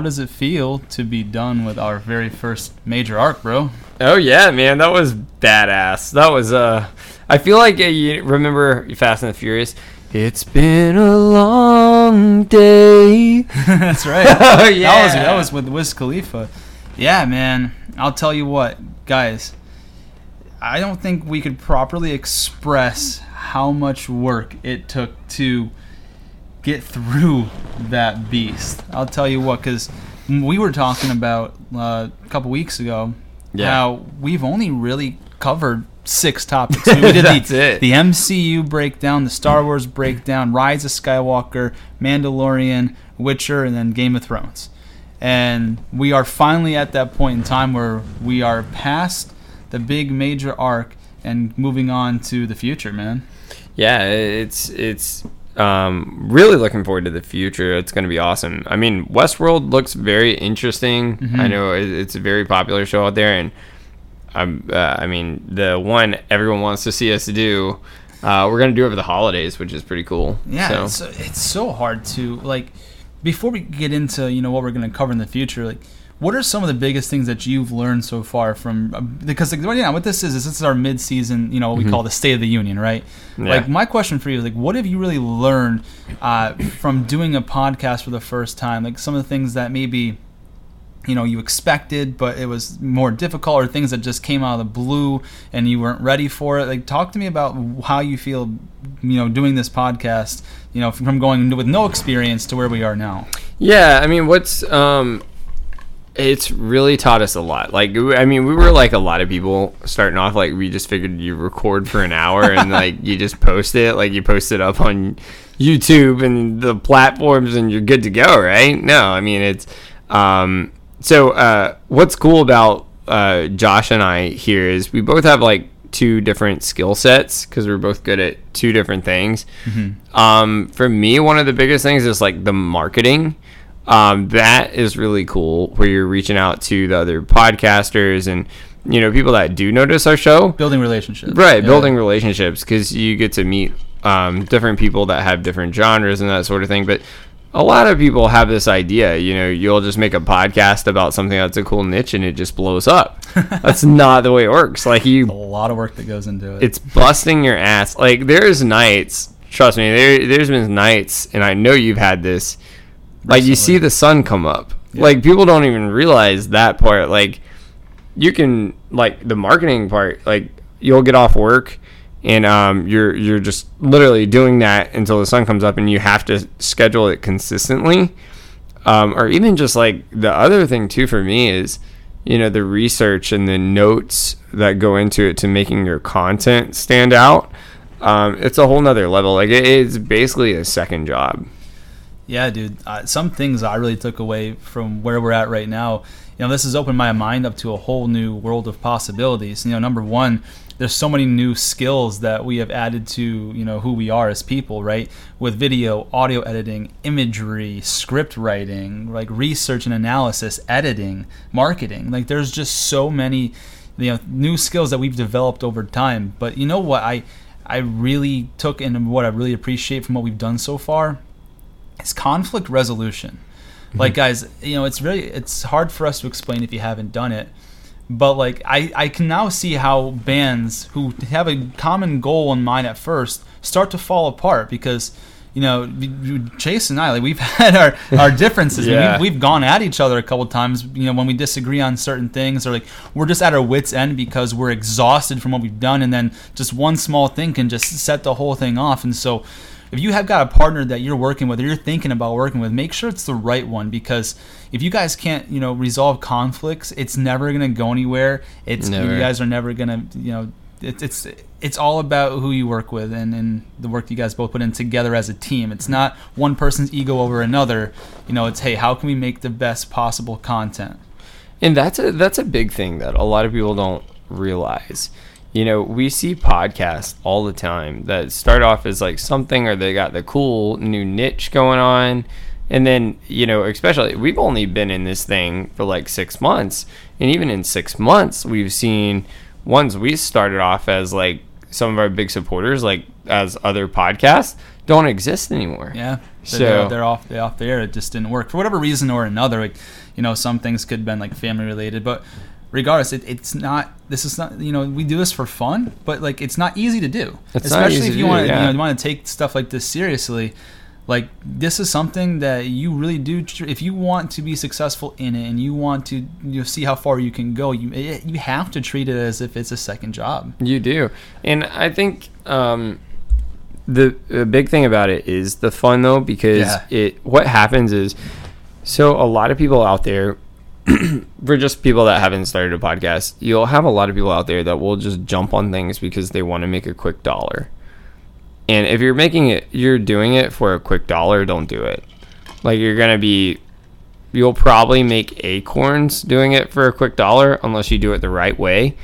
how does it feel to be done with our very first major arc, bro? Oh yeah, man, that was badass. That was uh, I feel like uh, you remember Fast and the Furious. It's been a long day. That's right. Oh, That was yeah. that was with Wiz Khalifa. Yeah, man. I'll tell you what, guys. I don't think we could properly express how much work it took to get through that beast. I'll tell you what, because we were talking about uh, a couple weeks ago Yeah. how we've only really covered six topics. I mean, we did That's the, it. the MCU breakdown, the Star Wars breakdown, Rise of Skywalker, Mandalorian, Witcher, and then Game of Thrones. And we are finally at that point in time where we are past the big major arc and moving on to the future, man. Yeah, it's it's um, really looking forward to the future. It's going to be awesome. I mean, Westworld looks very interesting. I know it's a very popular show out there, and I'm, uh, I mean, the one everyone wants to see us do. Uh, we're gonna do over the holidays, which is pretty cool. Yeah, So- it's, it's so hard to like. Before we get into you know what we're going to cover in the future, like what are some of the biggest things that you've learned so far from uh, because like, well, yeah, what this is is this is our mid-season you know what we call the State of the Union, right? Mm-hmm. Yeah. Like my question for you is like what have you really learned uh, from doing a podcast for the first time? Like some of the things that maybe you know you expected but it was more difficult or things that just came out of the blue and you weren't ready for it like talk to me about how you feel you know doing this podcast you know from going with no experience to where we are now Yeah, I mean, what's um, it's really taught us a lot. Like, I mean, we were like a lot of people starting off. Like, we just figured you record for an hour and like you just post it. Like, you post it up on YouTube and the platforms, and you're good to go, right? No, I mean, it's um. So, uh, what's cool about uh, Josh and I here is we both have like two different skill sets because we're both good at two different things. Um, for me, one of the biggest things is like the marketing. Um, that is really cool where you're reaching out to the other podcasters and you know people that do notice our show building relationships right Yeah. building relationships because you get to meet um, different people that have different genres and that sort of thing but a lot of people have this idea you know you'll just make a podcast about something that's a cool niche and it just blows up that's not the way it works like you a lot of work that goes into it it's busting your ass. Like there's nights, trust me, there there's been nights, and I know you've had this. Like you see the sun come up. Yeah. Like people don't even realize that part. Like you can like the marketing part. Like you'll get off work, and um, you're you're just literally doing that until the sun comes up, and you have to schedule it consistently. Um, or even just like the other thing too for me is you know the research and the notes that go into it to making your content stand out um, it's a whole nother level like it, it's basically a second job Yeah, dude. Uh, some things I really took away from where we're at right now. You know, this has opened my mind up to a whole new world of possibilities. You know, number one, there's so many new skills that we have added to you know who we are as people, right? With video, audio editing, imagery, script writing, like research and analysis, editing, marketing. Like, there's just so many you know new skills that we've developed over time. But you know what I I really took and what I really appreciate from what we've done so far is conflict resolution. Like mm-hmm. guys, you know, it's really it's hard for us to explain if you haven't done it. But like I, I can now see how bands who have a common goal in mind at first start to fall apart because you know Chase and I like we've had our, our differences. Yeah. we've, we've gone at each other a couple times. You know when we disagree on certain things or like we're just at our wits end because we're exhausted from what we've done, and then just one small thing can just set the whole thing off. And so if you have got a partner that you're working with or you're thinking about working with, make sure it's the right one because if you guys can't, you know, resolve conflicts, it's never gonna go anywhere. It's Never. you guys are never gonna, you know, it's it's it's all about who you work with and, and the work you guys both put in together as a team. It's not one person's ego over another. You know, it's hey, how can we make the best possible content? and that's a that's a big thing that a lot of people don't realize you know we see podcasts all the time that start off as like something or they got the cool new niche going on and then you know especially we've only been in this thing for like six months and even in six months we've seen ones we started off as like some of our big supporters like as other podcasts don't exist anymore. Yeah. So- they're, they're off they're off the air. It just didn't work for whatever reason or another. Like, you know, some things could have been like family related, but regardless, it, it's not. This is not. You know, we do this for fun, but like it's not easy to do. It's Especially if you want yeah. you know you want to take stuff like this seriously. Like this is something that you really do. tr- If you want to be successful in it and you want to you know, see how far you can go, you it, you have to treat it as if it's a second job. You do, and I think um, the, the big thing about it is the fun though, because Yeah. it what happens is so a lot of people out there. for just people that haven't started a podcast, you'll have a lot of people out there that will just jump on things because they want to make a quick dollar. And if you're making it, you're doing it for a quick dollar, don't do it. Like you're gonna be, you'll probably make acorns doing it for a quick dollar unless you do it the right way.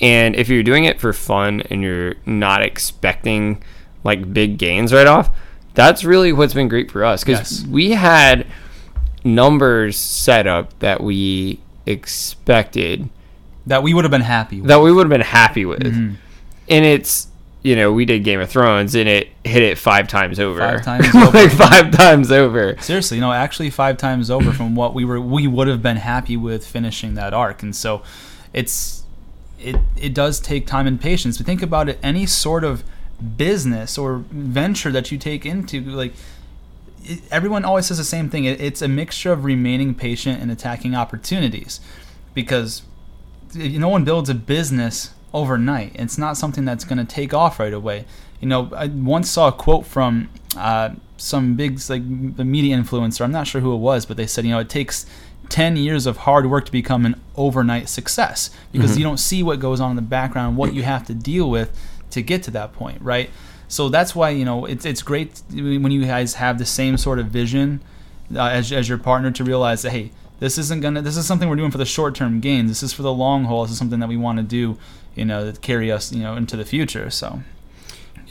And if you're doing it for fun and you're not expecting like big gains right off, that's really what's been great for us because Yes. we had numbers set up that we expected That we would have been happy. with. that we would have been happy with. Mm-hmm. And it's, you know, we did Game of Thrones and it hit it five times over. Five times like over. five times over. Seriously, you know, actually five times over from what we were we would have been happy with finishing that arc. And so it's it it does take time and patience. But think about it, any sort of business or venture that you take into, like it, everyone always says the same thing. It, it's a mixture of remaining patient and attacking opportunities, because no one builds a business overnight. It's not something that's going to take off right away. You know, I once saw a quote from uh, some big like the media influencer. I'm not sure who it was, but they said, you know, it takes 10 years of hard work to become an overnight success because you don't see what goes on in the background, what you have to deal with to get to that point, right? So that's why you know it's it's great when you guys have the same sort of vision uh, as as your partner to realize that hey, this isn't gonna this is something we're doing for the short term gains. This is for the long haul. This is something that we want to do, you know, that carry us you know into the future. So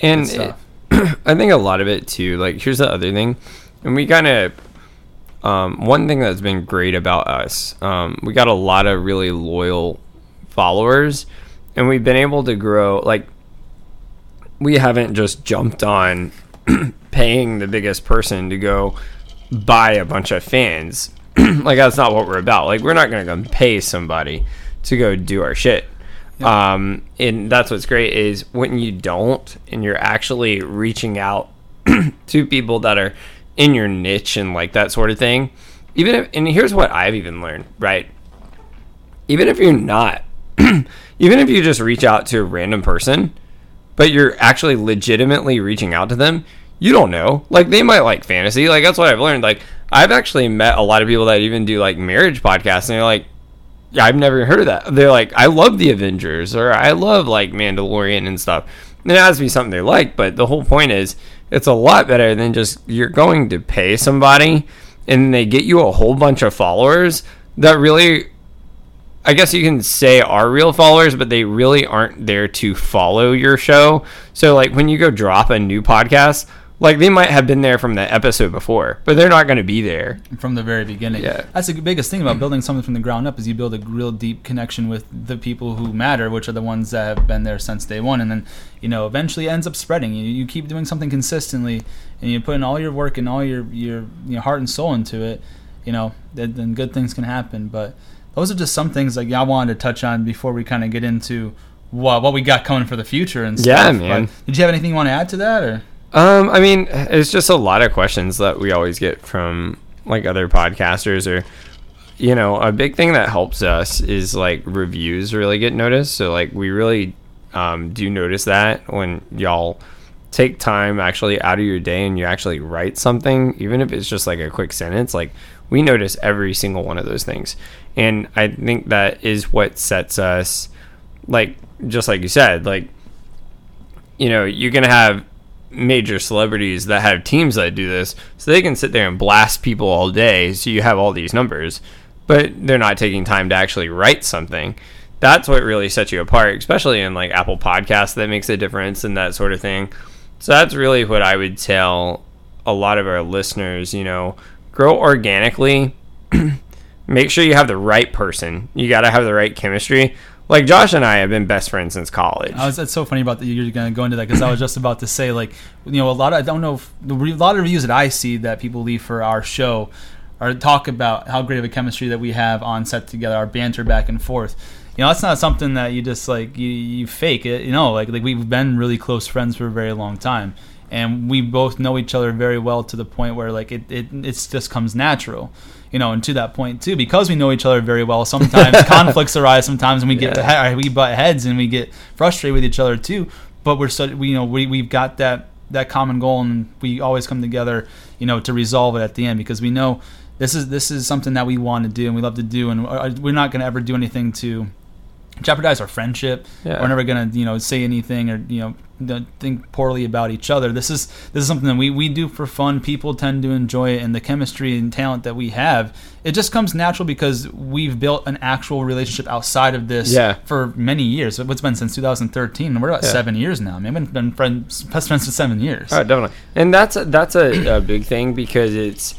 And it- I think a lot of it too, like here's the other thing. And we kind of um, one thing that's been great about us, um, we got a lot of really loyal followers, and we've been able to grow. Like, we haven't just jumped on paying the biggest person to go buy a bunch of fans. like, that's not what we're about. Like, we're not going to go pay somebody to go do our shit. Um, and that's what's great is when you don't, and you're actually reaching out to people that are in your niche and like that sort of thing. Even if, and here's what I've even learned, right? Even if you're not, even if you just reach out to a random person, but you're actually legitimately reaching out to them, you don't know. Like they might like fantasy. Like that's what I've learned. Like I've actually met a lot of people that even do like marriage podcasts, and they're like, yeah, I've never heard of that. They're like, I love the Avengers or I love like Mandalorian and stuff. And it has to be something they like, but the whole point is it's a lot better than just you're going to pay somebody and they get you a whole bunch of followers that really I guess you can say are real followers, but they really aren't there to follow your show. So like when you go drop a new podcast, like they might have been there from the episode before, but they're not going to be there. from the very beginning. Yeah. That's the biggest thing about building something from the ground up is you build a real deep connection with the people who matter, which are the ones that have been there since day one, and then you know eventually it ends up spreading. You, you keep doing something consistently, and you put in all your work and all your your you know, heart and soul into it. You know, then, then good things can happen. But those are just some things like y'all wanted to touch on before we kind of get into what what we got coming for the future and stuff. Yeah, man. But did you have anything you want to add to that or? Um, I mean, it's just a lot of questions that we always get from like other podcasters or you know, a big thing that helps us is like reviews really get noticed. So like we really um, do notice that when y'all take time actually out of your day and you actually write something, even if it's just like a quick sentence, like we notice every single one of those things. And I think that is what sets us like just like you said, like you know, you're going to have major celebrities that have teams that do this, so they can sit there and blast people all day. So you have all these numbers, but they're not taking time to actually write something. That's what really sets you apart, especially in like Apple Podcasts. That makes a difference and that sort of thing. So that's really what I would tell a lot of our listeners. You know, grow organically. Make sure you have the right person. You got to have the right chemistry. like Josh and I have been best friends since college. I was, it's so funny about that you're going to go into that because I was just about to say like you know a lot of I don't know if, a lot of reviews that I see that people leave for our show or talk about how great of a chemistry that we have on set together, our banter back and forth. You know, that's not something that you just like you, you fake it. You know, like like we've been really close friends for a very long time, and we both know each other very well to the point where like it it it's just comes natural. You know, and to that point too, because we know each other very well. Sometimes conflicts arise. Sometimes and we get Yeah. we butt heads and we get frustrated with each other too. But we're so we you know we we've got that that common goal and we always come together. You know, to resolve it at the end because we know this is this is something that we want to do and we love to do and uh, we're not going to ever do anything to jeopardize our friendship. Yeah. We're never gonna, you know, say anything or you know think poorly about each other. This is this is something that we, we do for fun. People tend to enjoy it, and the chemistry and talent that we have, it just comes natural because we've built an actual relationship outside of this Yeah. for many years. What's been since 2013? and We're about Yeah. seven years now. I mean, we've been friends, best friends for seven years. Oh, definitely. And that's a, that's a, a big thing because it's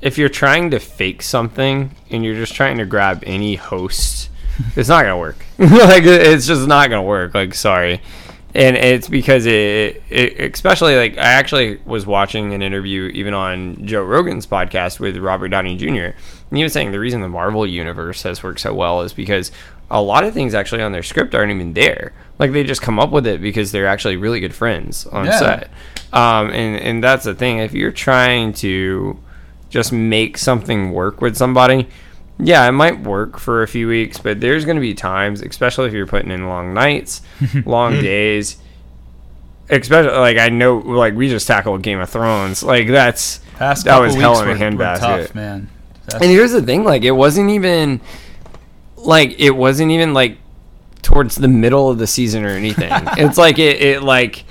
if you're trying to fake something and you're just trying to grab any host, it's not gonna work. like it's just not gonna work. Like sorry. And it's because it, it, especially like I actually was watching an interview even on Joe Rogan's podcast with Robert Downey Jr. And he was saying the reason the Marvel universe has worked so well is because a lot of things actually on their script aren't even there. Like they just come up with it because they're actually really good friends on Yeah. set. Um, and and that's the thing. If you're trying to just make something work with somebody, yeah, it might work for a few weeks, but there's going to be times, especially if you're putting in long nights, long days. Especially like I know, like we just tackled Game of Thrones. Like that's Past that was hell in a handbasket. man. That's- And here's the thing, like it wasn't even like it wasn't even like towards the middle of the season or anything. it's like it, it like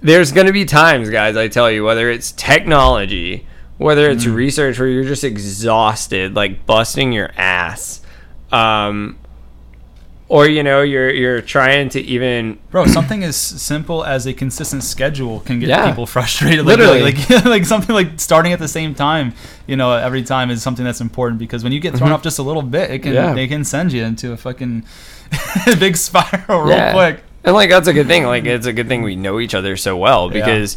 there's gonna be times, guys, I tell you, whether it's technology, whether it's research where you're just exhausted, like busting your ass. Um or you know, you're you're trying to even Bro, something as simple as a consistent schedule can get Yeah. people frustrated. Like, Literally. like, like something like starting at the same time, you know, every time is something that's important because when you get thrown off just a little bit, it can Mm-hmm. Yeah. they can send you into a fucking big spiral real Yeah. quick. And like that's a good thing. Like it's a good thing we know each other so well because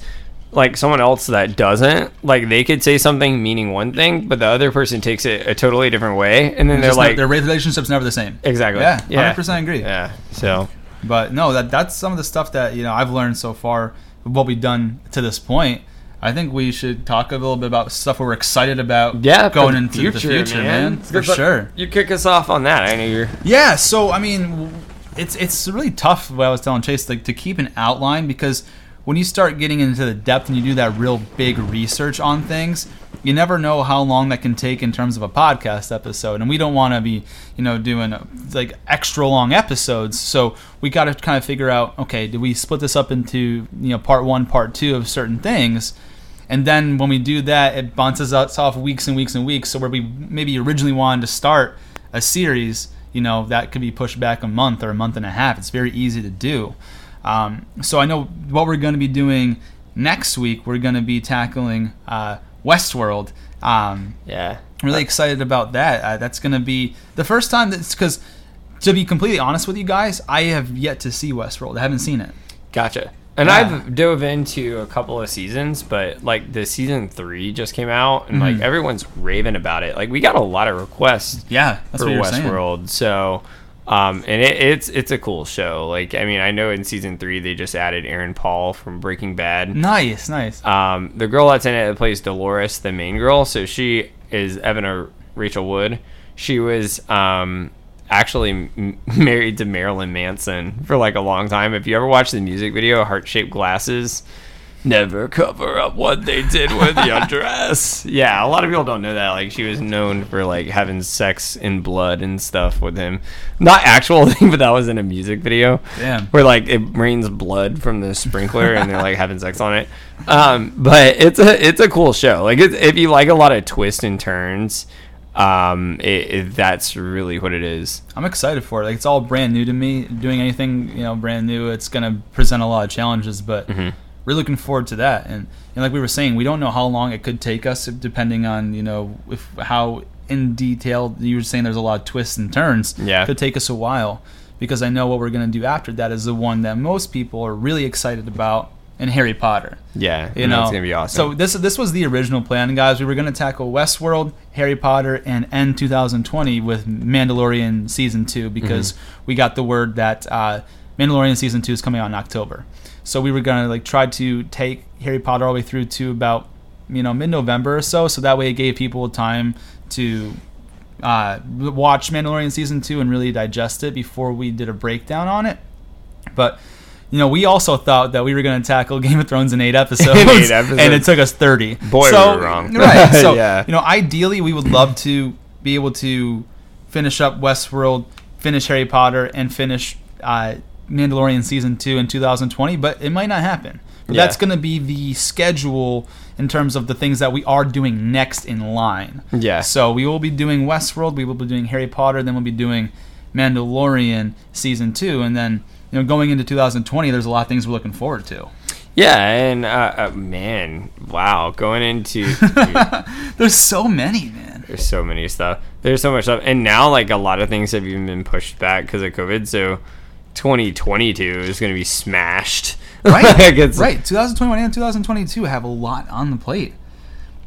like someone else that doesn't, like they could say something meaning one thing, but the other person takes it a totally different way, and then they're Just like, their relationship's never the same. exactly, Yeah, yeah, hundred percent agree. yeah. So But no, that that's some of the stuff that you know I've learned so far. What we've done to this point. I think we should talk a little bit about stuff we're excited about. yeah, going the into the future, man, for sure. You kick us off on that. I know you're. Yeah, so I mean, it's it's really tough. What I was telling Chase, like to keep an outline because when you start getting into the depth and you do that real big research on things, you never know how long that can take in terms of a podcast episode. And we don't want to be, you know, doing like extra long episodes. So we got to kind of figure out, okay, do we split this up into you know part one, part two of certain things? And then when we do that, it bounces us off weeks and weeks and weeks. So where we maybe originally wanted to start a series, you know, that could be pushed back a month or a month and a half. It's very easy to do. Um, so I know what we're going to be doing next week. We're going to be tackling uh, Westworld. Um, Yeah. I'm really excited about that. Uh, that's going to be the first time that's because, to be completely honest with you guys, I have yet to see Westworld. I haven't seen it. Gotcha. And Yeah. I've dove into a couple of seasons, but like the season three just came out, and like Mhm. everyone's raving about it. Like we got a lot of requests Yeah, that's for. Westworld. So, um, and it, it's it's a cool show. Like, I mean, I know in season three they just added Aaron Paul from Breaking Bad. Nice, nice. Um, the girl that's in it that plays Dolores, the main girl. So she is Evan or Rachel Wood. She was um actually m- married to Marilyn Manson for like a long time. If you ever watch the music video, Heart Shaped Glasses. Never cover up what they did with your dress. Yeah, a lot of people don't know that. Like she was known for like having sex in blood and stuff with him. Not actual thing, but that was in a music video. Damn. Where like it rains blood from the sprinkler and they're like having sex on it. Um, but it's a it's a cool show. Like it's, if you like a lot of twists and turns, um, it, it, that's really what it is. I'm excited for it. Like it's all brand new to me. Doing anything, you know, brand new, it's gonna present a lot of challenges, but Mhm. We're looking forward to that. And and like we were saying, we don't know how long it could take us, depending on you know if how in detail. You were saying there's a lot of twists and turns. Yeah. could take us a while because I know what we're gonna do after that is the one that most people are really excited about in Harry Potter. Yeah, You know, it's gonna be awesome. So this this was the original plan, guys. We were gonna tackle Westworld, Harry Potter, and end 2020 with Mandalorian season two because Mm-hmm. we got the word that uh, Mandalorian season two is coming out in October. So we were gonna like try to take Harry Potter all the way through to about you know mid-November or so, so that way it gave people time to uh, watch Mandalorian season two and really digest it before we did a breakdown on it. But you know, we also thought that we were going to tackle Game of Thrones in eight episodes, eight episodes. and it took us thirty. Boy, we were wrong. Right. So Yeah. you know, ideally, we would love to be able to finish up Westworld, finish Harry Potter, and finish uh, Mandalorian season two in 2020. But it might not happen. But Yeah. That's going to be the schedule in terms of the things that we are doing next in line. Yeah. So we will be doing Westworld, we will be doing Harry Potter, then we'll be doing Mandalorian season two, and then you know going into 2020, there's a lot of things we're looking forward to. yeah, and uh, uh, man, wow, going into There's so many, man. there's so many stuff. There's so much stuff, and now like a lot of things have even been pushed back because of COVID. So 2022 is going to be smashed. Right, Like, right. 2021 and 2022 have a lot on the plate.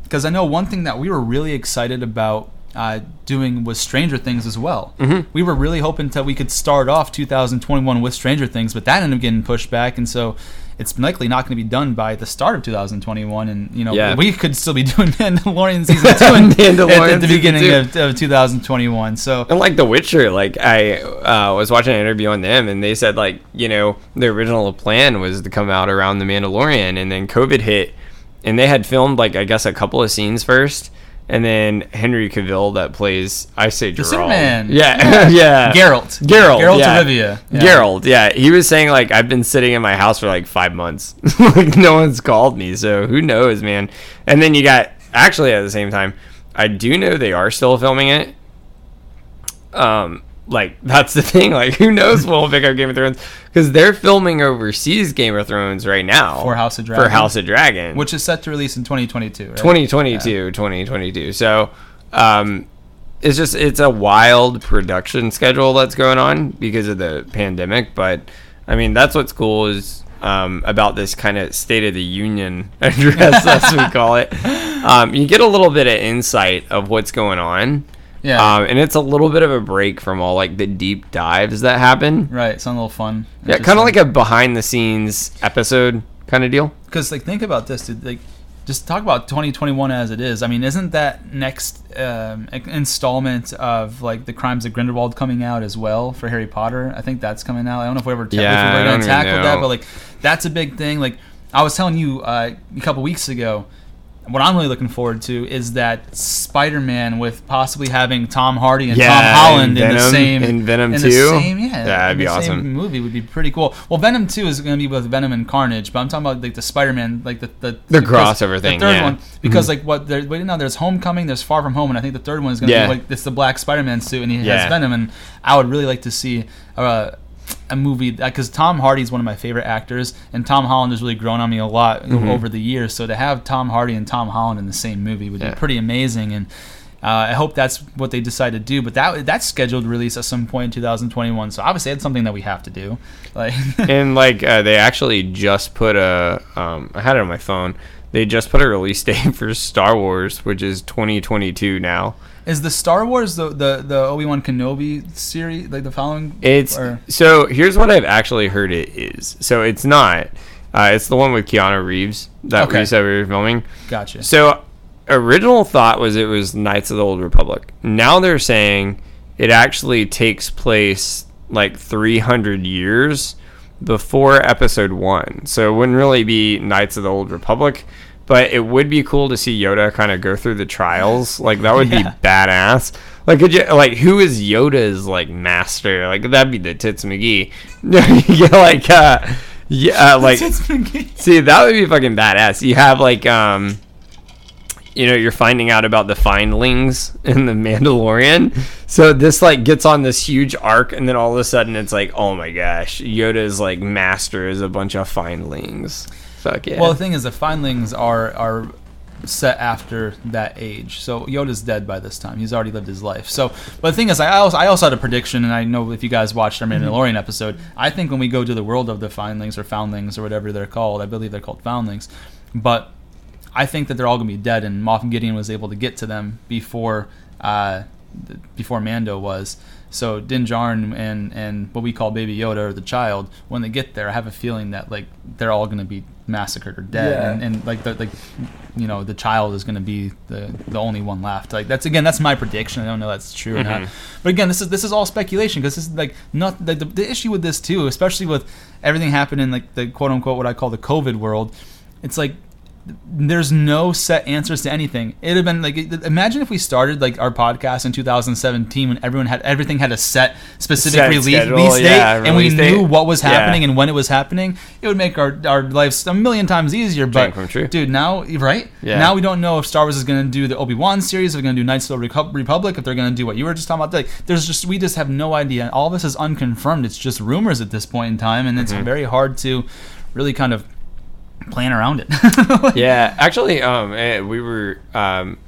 Because I know one thing that we were really excited about uh, doing was Stranger Things as well. Mm-hmm. We were really hoping that we could start off 2021 with Stranger Things, but that ended up getting pushed back, and so it's likely not going to be done by the start of 2021. And you know, Yeah. we could still be doing Mandalorian season two and, Mandalorian at, the beginning of, of 2021. So And like The Witcher, like I uh, was watching an interview on them, and they said like you know the original plan was to come out around The Mandalorian, and then COVID hit, and they had filmed like I guess a couple of scenes first, and then Henry Cavill that plays I say The Geralt. Superman. yeah, yeah, Geralt, Geralt, Geralt yeah. of Rivia, Yeah. Geralt, yeah. He was saying like I've been sitting in my house for like five months, like no one's called me, so who knows, man. And then you got actually at the same time, I do know they are still filming it. Um, like that's the thing. Like who knows what will pick up Game of Thrones because they're filming overseas Game of Thrones right now For House of For House of Dragon, which is set to release in 2022. Right? 2022 2022 so um it's just it's a wild production schedule that's going on because of the pandemic but i mean that's what's cool is um, about this kind of state of the union address as we call it um, you get a little bit of insight of what's going on Yeah. um, and it's a little bit of a break from all like the deep dives that happen Right, sound a little fun. yeah kind of like a behind the scenes episode kind of deal because like think about this, dude. Like, just talk about 2021 as it is. I mean, isn't that next um, installment of like the Crimes of Grindelwald coming out as well for Harry Potter? I think that's coming out. I don't know if we ever ta- Yeah, if we're gonna tackle that, but like that's a big thing. Like I was telling you uh, a couple weeks ago. What I'm really looking forward to is that Spider-Man with possibly having Tom Hardy and Yeah, Tom Holland and in the same and Venom in the 2? same yeah, that'd in be awesome. movie would be pretty cool. Well, Venom Two is going to be with Venom and Carnage, but I'm talking about like the Spider-Man, like the the, The crossover thing, The third yeah. one because like what there, wait now there's Homecoming, there's Far From Home, and I think the third one is going to Yeah. be like it's the black Spider-Man suit and he has Venom, and I would really like to see. Uh, a movie because Tom Hardy is one of my favorite actors, and Tom Holland has really grown on me a lot Mm-hmm. over the years. So to have Tom Hardy and Tom Holland in the same movie would Yeah. be pretty amazing, and uh, I hope that's what they decide to do. But that that's scheduled release at some point in 2021. So obviously it's something that we have to do. Like and like uh, they actually just put a um, I had it on my phone. They just put a release date for Star Wars, which is 2022 now. Is the Star Wars the the, the Obi Wan Kenobi series like the following? It's or- so here's what I've actually heard it is. So it's not. Uh, it's the one with Keanu Reeves that Okay. we said we were filming. gotcha. So original thought was it was Knights of the Old Republic. Now they're saying it actually takes place like 300 years before episode 1. So it wouldn't really be Knights of the Old Republic, but it would be cool to see Yoda kind of go through the trials. Like that would Yeah. be badass. Like could you like who is Yoda's like master? Like that'd be the Tits McGee. yeah, like uh yeah, uh, like See, that would be fucking badass. You have like um you know, you're finding out about the findlings in the Mandalorian. So this like gets on this huge arc and then all of a sudden it's like, oh my gosh, Yoda's like master is a bunch of findlings. Fuck yeah. Well, the thing is, the findlings are are set after that age. So Yoda's dead by this time. He's already lived his life. So, but the thing is, I also, I also had a prediction, and I know if you guys watched our Mandalorian episode, I think when we go to the world of the Findlings or Foundlings or whatever they're called, I believe they're called Foundlings, but I think that they're all gonna be dead, and Moff Gideon was able to get to them before uh, before Mando was. So Din Djarin and and what we call Baby Yoda or the child, when they get there, I have a feeling that like they're all gonna be massacred or dead, Yeah. and, and like the like you know the child is gonna be the the only one left. Like that's again that's my prediction. I don't know if that's true or not, mm-hmm. but again this is this is all speculation because this is like not like the, the issue with this too, especially with everything happening like the quote unquote what I call the COVID world. It's like there's no set answers to anything. It'd have been like imagine if we started like our podcast in 2017 when everyone had everything had a set specific Set release, schedule, release date yeah, and we release knew what was Yeah. happening and when it was happening. It would make our our lives a million times easier. But Dream come true. dude, now right Yeah. now we don't know if Star Wars is going to do the Obi Wan series, if they're going to do Knights of the Republic, if they're going to do what you were just talking about. Like, there's just we just have no idea. All of this is unconfirmed. It's just rumors at this point in time, and it's Mm-hmm. very hard to really kind of plan around it. Yeah, actually, um, eh, we were, um,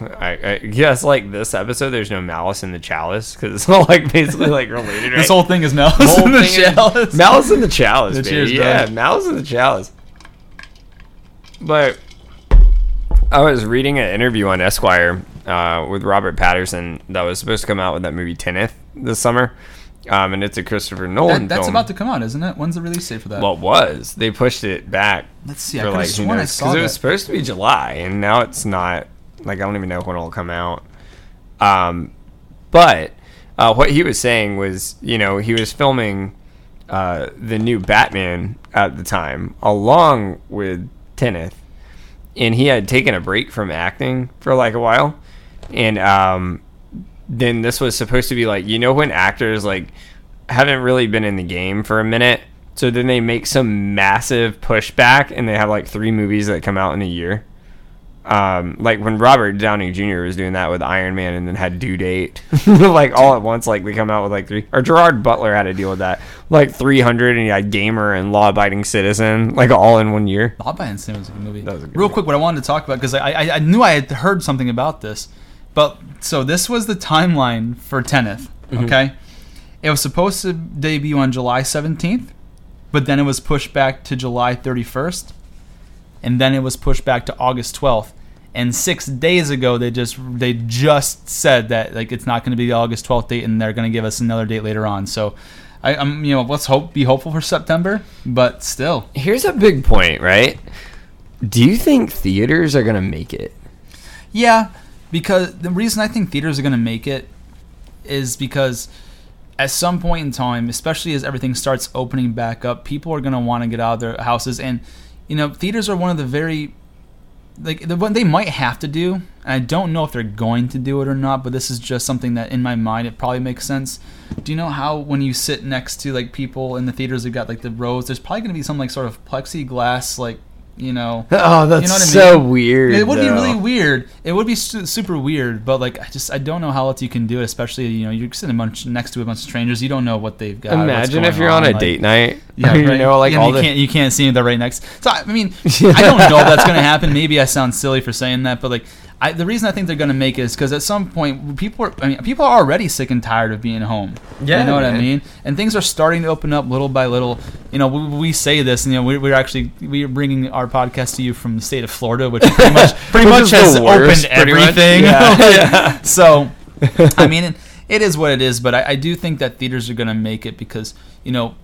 I, I guess like this episode, there's no malice in the chalice because it's all like basically like related. Right? This whole thing is Malice in the thing is- Chalice. Malice in the chalice, The baby. cheers, yeah, bro. malice in the chalice. But I was reading an interview on Esquire uh, with Robert Pattinson that was supposed to come out with that movie Tenet this summer, um, and it's a Christopher Nolan That, that's film. about to come out, isn't it? When's the release date for that? well, it was they pushed it back Let's see. I could like sworn I saw because it was supposed to be July and now it's not. Like I don't even know when it'll come out. Um, but uh, what he was saying was, you know, he was filming uh, the new Batman at the time along with Tenet, and he had taken a break from acting for like a while, and um, then this was supposed to be like, you know, when actors like haven't really been in the game for a minute. So then they make some massive pushback, and they have like three movies that come out in a year. Um, like when Robert Downey Jr. was doing that with Iron Man, and then had due date, like all at once. Like they come out with like three. Or Gerard Butler had to deal with that, like three hundred, and he had Gamer and Law Abiding Citizen, like all in one year. Law Abiding Citizen was a good movie. That was a good Real movie. quick, what I wanted to talk about because I, I I knew I had heard something about this, but so this was the timeline for Tenet. Mm-hmm. Okay, it was supposed to debut on July seventeenth, but then it was pushed back to July thirty first, and then it was pushed back to August twelfth. And six days ago, they just they just said that like it's not going to be the August twelfth date, and they're going to give us another date later on. So, I, I'm you know let's hope be hopeful for September, but still, Here's a big point, right? Do you think theaters are gonna make it? Yeah, because the reason I think theaters are going to make it is because at some point in time, especially as everything starts opening back up, people are going to want to get out of their houses, and you know, theaters are one of the very like the one they might have to do. And I don't know if they're going to do it or not, but this is just something that in my mind it probably makes sense. Do you know how when you sit next to like people in the theaters, they've got like the rows. There's probably going to be some like sort of plexiglass like you know Oh, that's You know what I so mean? weird. it would be really weird. It would be su- super weird, but like I just I don't know how else you can do it. Especially you know you're sitting a bunch next to a bunch of strangers. You don't know what they've got. what's Imagine if you're on a like- date night. Yeah, you know, like Yeah, all you the can't you can't see them. They're right next. So I mean, I don't know if that's gonna happen. Maybe I sound silly for saying that, but like. I, the reason I think they're going to make it is because at some point people are. I mean, people are already sick and tired of being home. Yeah, you know what I mean. And things are starting to open up little by little. You know, we, we say this, and you know, we're, we're actually we're bringing our podcast to you from the state of Florida, which pretty much pretty Which much has worst, opened everything. Yeah, yeah. So, I mean, it, it is what it is, but I, I do think that theaters are going to make it because you know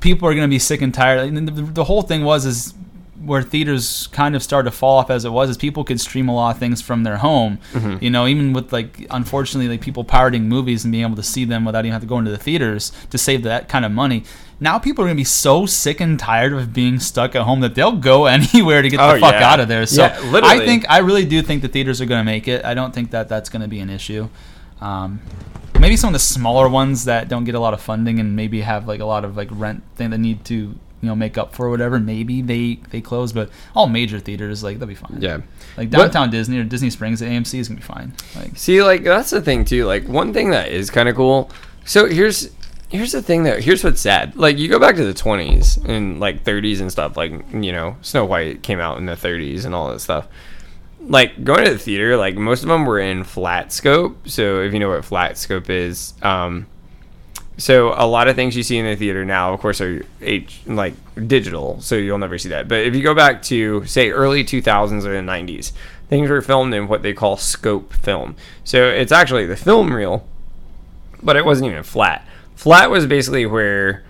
people are going to be sick and tired. And the, the whole thing was is where theaters kind of started to fall off as it was is people could stream a lot of things from their home. Mm-hmm. You know, even with like unfortunately like people pirating movies and being able to see them without even having to go into the theaters to save that kind of money. Now people are going to be so sick and tired of being stuck at home that they'll go anywhere to get Oh, the fuck yeah. out of there. So Yeah, I think I really do think the theaters are going to make it. I don't think that that's going to be an issue. Um, maybe some of the smaller ones that don't get a lot of funding and maybe have like a lot of like rent thing that need to you know make up for whatever. Maybe they they close, but all major theaters like they'll be fine. Yeah. like What- downtown Disney or Disney Springs at AMC is gonna be fine. Like See, like that's the thing too. Like one thing that is kind of cool. So here's here's the thing that here's what's sad. Like you go back to the 20s and like 30s and stuff. Like you know, Snow White came out in the 30s and all that stuff. like going to the theater, like most of them were in flat scope. So if you know what flat scope is, um, so a lot of things you see in the theater now, of course, are H like digital, so you'll never see that. But if you go back to say early 2000s or the 90s, things were filmed in what they call scope film. So it's actually the film reel, but it wasn't even flat. Flat was basically where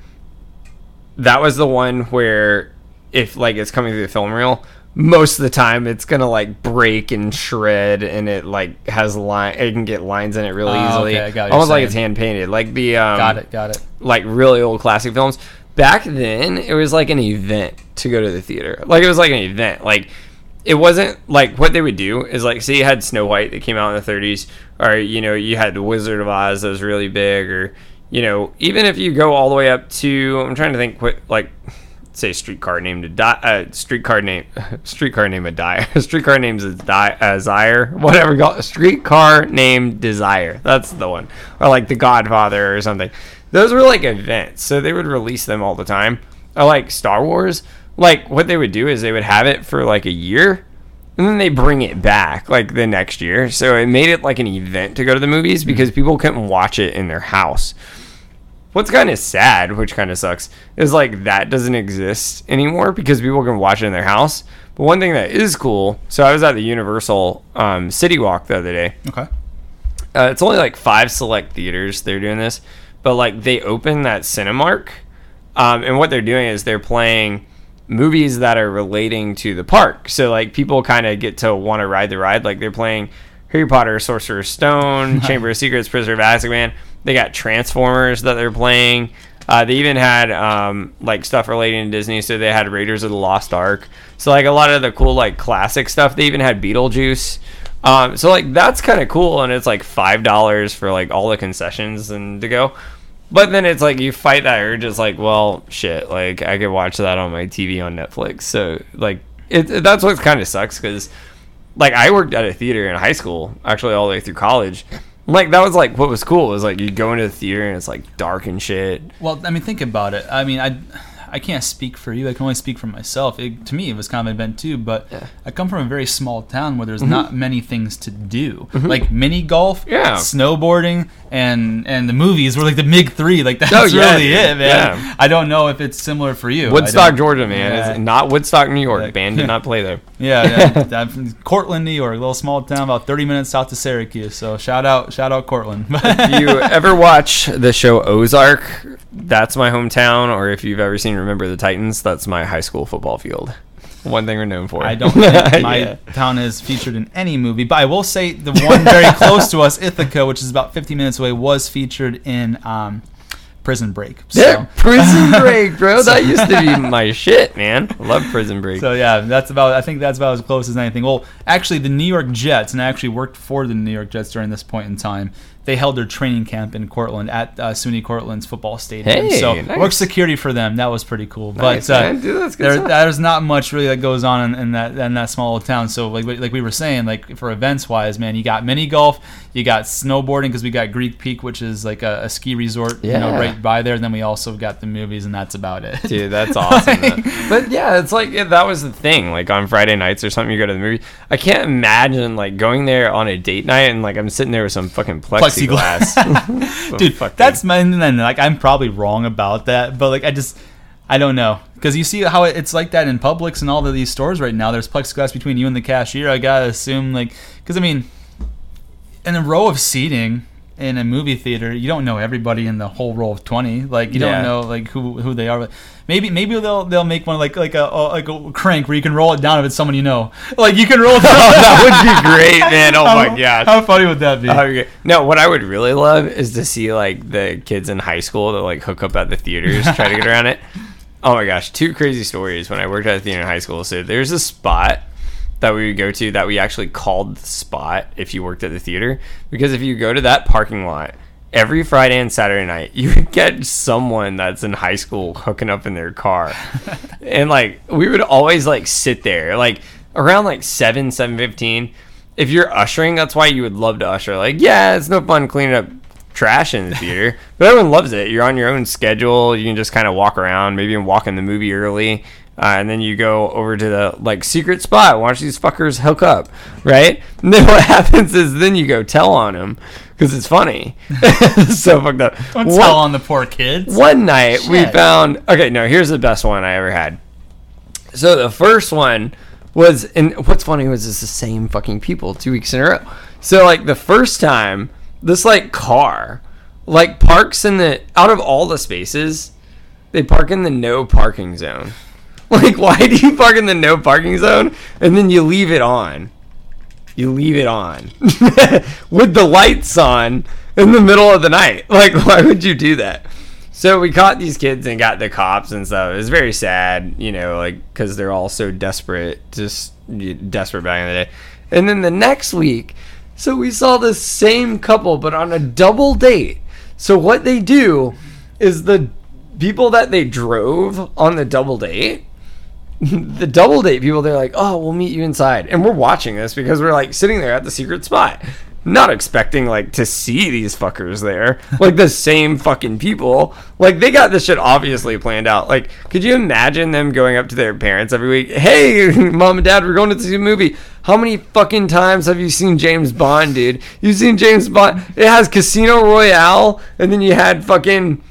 that was the one where if like it's coming through the film reel, most of the time it's gonna like break and shred and it like has line it can get lines in it really Oh, easily. okay, I got what you're almost like it's hand painted like the um got it, got it. like really old classic films. Back then it was like an event to go to the theater. Like it was like an event. Like it wasn't like what they would do is like say you had snow white that came out in the 30s or you know you had the wizard of oz that was really big or you know even if you go all the way up to i'm trying to think what like say streetcar named a di- uh, streetcar name streetcar name a dire streetcar names a di- a desire whatever you call- streetcar named desire. That's the one. Or like the godfather or something. Those were like events so they would release them all the time. Or like star wars like what they would do is they would have it for like a year and then they bring it back like the next year. So it made it like an event to go to the movies because people couldn't watch it in their house What's kind of sad, which kind of sucks, is like that doesn't exist anymore because people can watch it in their house. But one thing that is cool, so I was at the Universal um, City Walk the other day. Okay. Uh, it's only like five select theaters they're doing this, but like they open that Cinemark, um, and what they're doing is they're playing movies that are relating to the park. So like people kind of get to want to ride the ride. Like they're playing Harry Potter, Sorcerer's Stone, Chamber of Secrets, Prisoner of Azkaban. They got Transformers that they're playing. Uh, they even had um, like stuff relating to Disney, so they had Raiders of the Lost Ark. So like a lot of the cool like classic stuff. They even had Beetlejuice. Um, so like that's kind of cool, and it's like five dollars for like all the concessions and to go. But then it's like you fight that urge. It's like, well, shit. Like I could watch that on my TV on Netflix. So like it, it- that's what kind of sucks because like I worked at a theater in high school, actually all the way through college. Like that was like what was cool was like you go into the theater and it's like dark and shit. Well, I mean, think about it. I mean, I, I can't speak for you. I can only speak for myself. It, to me, it was kind of an event too. But Yeah. I come from a very small town where there's mm-hmm. not many things to do, mm-hmm. like mini golf, Yeah. snowboarding, and and the movies were like the big three. Like that's Oh, yeah, really dude. it, man. Yeah. I don't know if it's similar for you. Woodstock, Georgia, man, Yeah. is not Woodstock, New York. Yeah. Band did not play there. Yeah, yeah. I'm from Cortland, New York, a little small town about 30 minutes south of Syracuse. So shout out, shout out Cortland. if you ever watch the show Ozark, that's my hometown. Or if you've ever seen Remember the Titans, that's my high school football field. One thing we're known for. I don't think my Yeah. town is featured in any movie, but I will say the one very close to us, Ithaca, which is about 15 minutes away, was featured in um, Prison Break. So, Yeah, Prison Break, bro. That used to be my shit, man. I love Prison Break. so yeah, that's about. I think that's about as close as anything. Well, actually, the New York Jets, and I actually worked for the New York Jets during this point in time. They held their training camp in Cortland at uh, SUNY Cortland's football stadium. Hey, so nice. worked security for them. That was pretty cool. Nice, but uh, man. Dude, that's there, there's not much really that goes on in, in that in that small town. So like we- like we were saying, like for events wise, man, you got mini golf, you got snowboarding because we got Greek Peak, which is like a, a ski resort, you know, right by there. And then we also got the movies, and that's about it. Dude, that's awesome. man. but yeah, it's like yeah, that was the thing. Like on Friday nights or something, you go to the movie. I can't imagine like going there on a date night and like I'm sitting there with some fucking plexiglass. Dude, Fucking- that's my and then like I'm probably wrong about that, but like I just I don't know because you see how it's like that in Publix and all of these stores right now. There's plexiglass between you and the cashier. I gotta assume like because I mean, in a row of seating in a movie theater, you don't know everybody in the whole row of twenty. Like you Yeah. don't know like who who they are. But maybe maybe they'll they'll make one like like a, a like a crank where you can roll it down if it's someone you know. Like you can roll it down. Oh, that would be great, man. Oh my gosh. How funny would that be? Okay. No, what I would really love is to see like the kids in high school that like hook up at the theaters, try to get around it. Oh my gosh, two crazy stories when I worked at a theater in high school. So there's a spot that we would go to that we actually called the spot if you worked at the theater. Because if you go to that parking lot every Friday and Saturday night, you would get someone that's in high school hooking up in their car. and like we would always like sit there like around like 7 7:15 if you're ushering that's why you would love to usher. Like yeah it's no fun cleaning up trash in the theater but everyone loves it. You're on your own schedule. You can just kind of walk around maybe even walk in the movie early Uh, and then you go over to the like secret spot, watch these fuckers hook up, right? And then what happens is then you go tell on them because it's funny. So fucked up. Don't One- tell on the poor kids. one night we found okay no here's the best one i ever had so the first one was and what's funny was it's the same fucking people two weeks in a row so like the first time this like car like parks in the out of all the spaces they park in the no parking zone like why do you park in the no parking zone and then you leave it on you leave it on with the lights on in the middle of the night. Like, why would you do that? So we caught these kids and got the cops and stuff. It was very sad, you know, like because they're all so desperate, just desperate back in the day. And then the next week, so we saw the same couple, but on a double date. So what they do is the people that they drove on the double date the double date people they're like oh we'll meet you inside. And we're watching this because we're like sitting there at the secret spot not expecting like to see these fuckers there. Like the same fucking people. Like they got this shit obviously planned out. Like could you imagine them going up to their parents every week hey mom and dad we're going to see a movie. How many fucking times have you seen james bond dude? You've seen james bond? It has casino royale and then you had fucking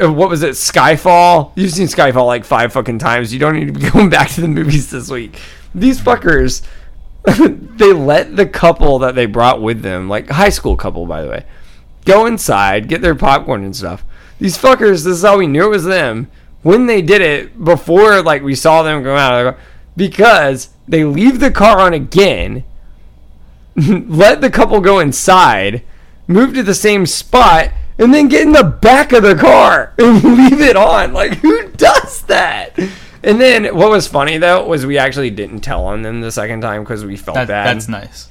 Uh, what was it? Skyfall. You've seen Skyfall like five fucking times. You don't need to be going back to the movies this week. These fuckers, they let the couple that they brought with them, like high school couple by the way, go inside, get their popcorn and stuff. These fuckers, this is how we knew it was them when they did it before like we saw them go out because they leave the car on again, let the couple go inside, move to the same spot, and then get in the back of the car and leave it on. Like, who does that? And then what was funny though was we actually didn't tell on them the second time because we felt That, bad. that's nice.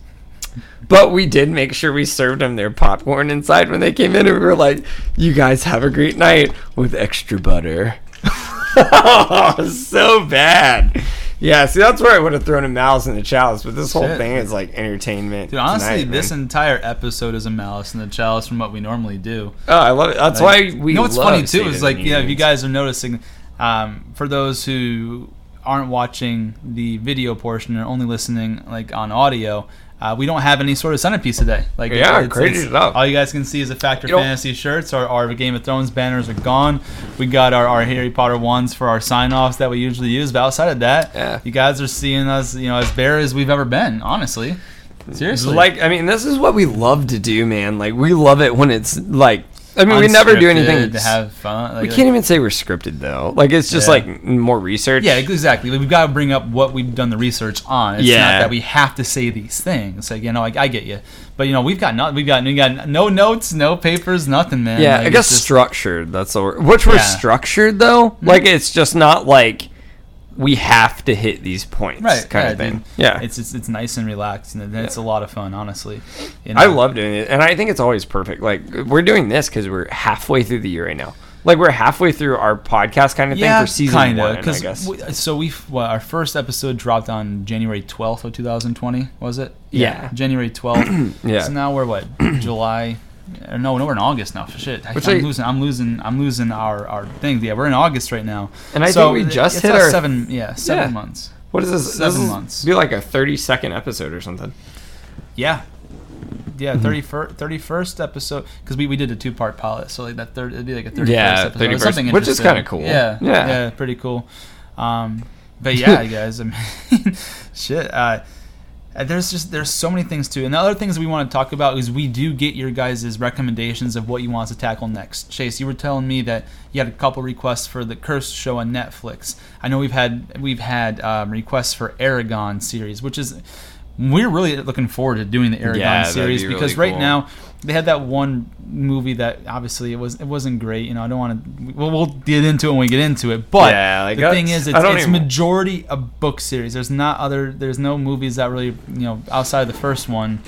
But we did make sure we served them their popcorn inside when they came in, and we were like, "You guys have a great night with extra butter." Oh, so bad. Yeah, see, that's where I would have thrown a mouse in the chalice, but this whole thing is like entertainment. Dude, honestly, tonight, this man. entire episode is a malice in the chalice from what we normally do. oh, I love it. That's Like, why we. You know what's funny too is like you know if you guys are noticing, um, for those who aren't watching the video portion and only listening like on audio, uh, we don't have any sort of centerpiece today. Like Yeah, created it up. All you guys can see is the Factor You know- Fantasy shirts. Our, our Game of Thrones banners are gone. We got our, our Harry Potter ones for our sign offs that we usually use. But outside of that, Yeah. you guys are seeing us, you know, as bare as we've ever been. Honestly, seriously. Like, I mean, this is what we love to do, man. Like, we love it when it's like. I mean, we never do anything. to have fun. Like, we can't even say we're scripted though. Like, it's just Yeah. like more research. Yeah, exactly. We've got to bring up what we've done the research on. It's Yeah. not that we have to say these things. Like you know, I, I get you, but you know, we've got not, we've got we got no notes, no papers, nothing, man. Yeah, Like, I guess just- structured. That's the word. Which we're Yeah. Structured though. Like hmm. it's just not like we have to hit these points, right, kind yeah, of thing. dude. Yeah, It's, it's it's nice and relaxed, and it's a lot of fun, honestly. You know? I love doing it, and I think it's always perfect. Like we're doing this because we're halfway through the year right now. Like we're halfway through our podcast kind of yeah, thing for season kinda, one. I Because guess. we, so we well, our first episode dropped on January twelfth of two thousand twenty. Was it? Yeah. January twelfth. Yeah. So now we're what? July. Or no, no, we're in August now. For Shit, I, Which I'm I- losing. I'm losing. I'm losing our our thing. Yeah, we're in August right now. And I So think we just it's hit our- seven. Yeah, seven Yeah. months. what is this? seven this months. Be like a thirty second episode or something. Yeah. Yeah, Mm-hmm. 31st, 31st episode because we, we did a two part pilot, so like that third it'd be like a thirty first Yeah, episode, 31st, something which is kinda cool. Yeah, Yeah. yeah, pretty cool. Um, but yeah, guys, I mean, shit. Uh, there's just there's so many things too, and the other things we want to talk about is we do get your guys' recommendations of what you want us to tackle next. Chase, you were telling me that you had a couple requests for the Cursed show on Netflix. I know we've had we've had um, requests for Eragon series, which is we're really looking forward to doing the Eragon Yeah, series be really because right cool. now they had that one movie that obviously it was it wasn't great. You know, I don't want to. We'll, we'll get into it when we get into it. But Yeah, like, the thing is, it's, it's even- majority a book series. There's not other. There's no movies that really you know outside of the first one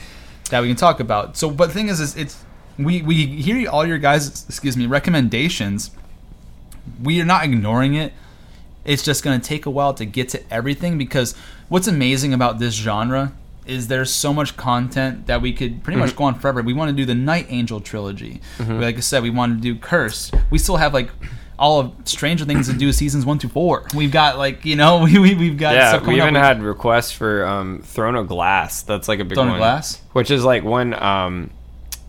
that we can talk about. So, but the thing is, is it's we we hear all your guys excuse me recommendations. We are not ignoring it. It's just going to take a while to get to everything because what's amazing about this genre is there's so much content that we could pretty much go on forever. We want to do the Night Angel trilogy. Like I said, we want to do Curse. We still have like all of Stranger Things to do seasons one through four. We've got like you know we, we we've got Yeah, we even had requests for um, Throne of Glass. That's like a big Throne of. Glass? which is like one. Um,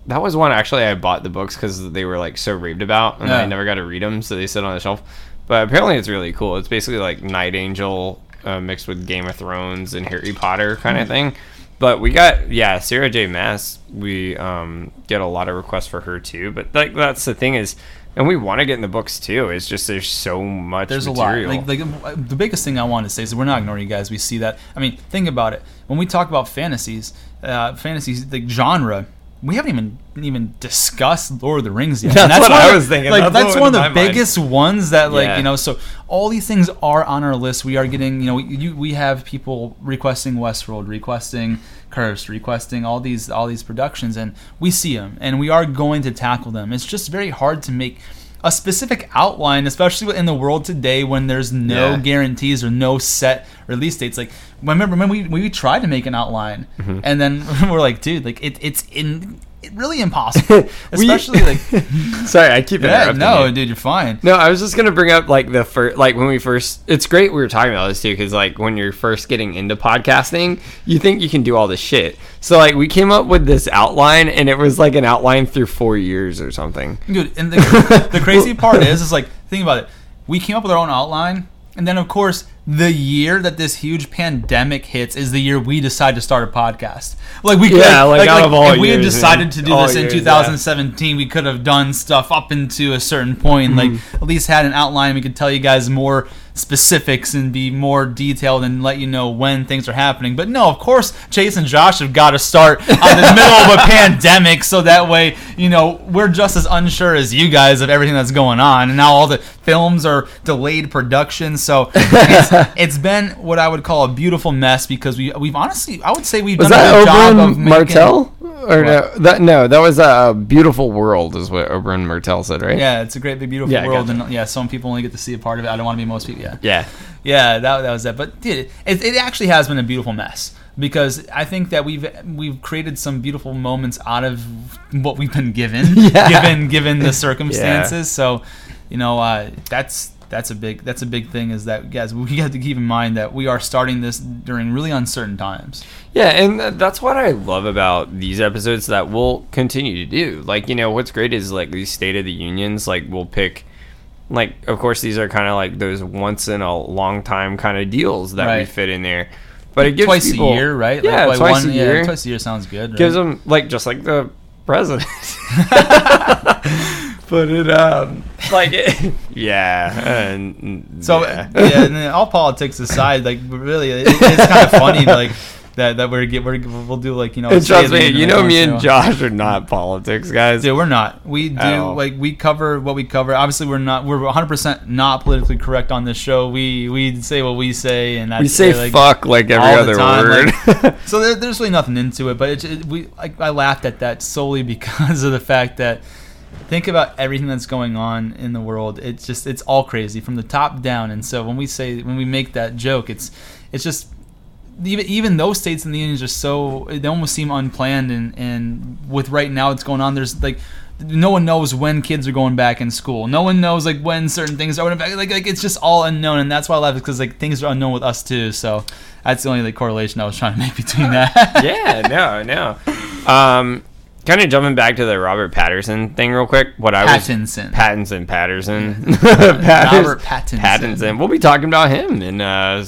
that was one actually I bought the books because they were like so raved about, and Yeah. I never got to read them, so they sit on the shelf. But apparently, it's really cool. It's basically like Night Angel uh, mixed with Game of Thrones and Harry Potter kind Hmm. of thing. But we got yeah, Sarah J. Maas. We um, get a lot of requests for her too. But like that's the thing is, and we want to get in the books too. It's just there's so much. There's material. a lot. Like, like the biggest thing I want to say is we're not ignoring you guys. We see that. I mean, think about it. When we talk about fantasies, uh, fantasies the genre, we haven't even even discussed Lord of the Rings yet. That's And what I the- was thinking. Like That's that's, one of the my mind. biggest ones that like Yeah. you know. So all these things are on our list. We are getting you know you, we have people requesting Westworld, requesting Cursed, requesting all these all these productions, and we see them, and we are going to tackle them. It's just very hard to make a specific outline, especially in the world today when there's no Yeah. guarantees or no set release dates. Like remember when we we tried to make an outline, Mm-hmm. and then we're like, dude, like it, it's in really impossible, especially like Sorry, I keep yeah, interrupting no, you. dude, you're fine. No, I was just gonna bring up like the first, like when we first. It's great we were talking about this too, because like when you're first getting into podcasting, you think you can do all this shit. So like we came up with this outline, and it was like an outline through four years or something. Dude, and the, the crazy part is, is like, think about it. We came up with our own outline, and then of course, the year that this huge pandemic hits is the year we decide to start a podcast. Like we, Yeah, like, out of all if we had decided to do this in years, yeah. 2017, we could have done stuff up into a certain point, point. like Mm-hmm. at least had an outline. We could tell you guys more specifics and be more detailed and let you know when things are happening. But no, of course, Chase and Josh have got to start on the middle of a pandemic, so that way, you know, we're just as unsure as you guys of everything that's going on. And now all the films are delayed production, so it's, it's been what I would call a beautiful mess because we we've honestly, I would say we've Was done a good job of making. Martell? Or no, that no, that was a uh, beautiful world, is what Oberyn Martell said, right? Yeah, it's a great big beautiful Yeah, world, gotcha. and yeah, some people only get to see a part of it. I don't want to be most people. Yeah. Yeah. Yeah, that, that was it. But dude, it, it actually has been a beautiful mess because I think that we've we've created some beautiful moments out of what we've been given, Yeah. given given the circumstances. So, you know, uh, that's that's a big that's a big thing. Is that guys we have to keep in mind that we are starting this during really uncertain times. Yeah, and that's what I love about these episodes that we'll continue to do. Like, you know, what's great is like these State of the Unions, like we'll pick like of course these are kind of like those once in a long time kind of deals that we fit in there. But it gives twice people, a year, right? Yeah, like, twice one, a year. Yeah, twice a year sounds good. Right? gives them like just like the president. Put it um like it, yeah, and So yeah. yeah, and then all politics aside, like really, it, it's kind of funny, like that that we're get we're, we'll do like you know. And trust me, you know me and while. Josh are not politics guys. Yeah, we're not. We do all. like we cover what we cover. Obviously, we're not. We're 100 percent not politically correct on this show. We we say what we say, and that's we say like, fuck like every other time, word. like- so there, there's really nothing into it. But it, it, we like I laughed at that solely because of the fact that think about everything that's going on in the world. It's just it's all crazy from the top down. And so when we say when we make that joke, it's it's just even even those states in the union are so they almost seem unplanned and and with right now what's going on there's like no one knows when kids are going back in school no one knows like when certain things are going back like, like it's just all unknown and that's why i laugh because like things are unknown with us too so that's the only like correlation i was trying to make between that yeah, no, no. Um, kind of jumping back to the Robert Patterson thing real quick. What I was Pattinson. Pattinson, Patterson, Patters- Robert Pattinson. Pattinson. We'll be talking about him in uh,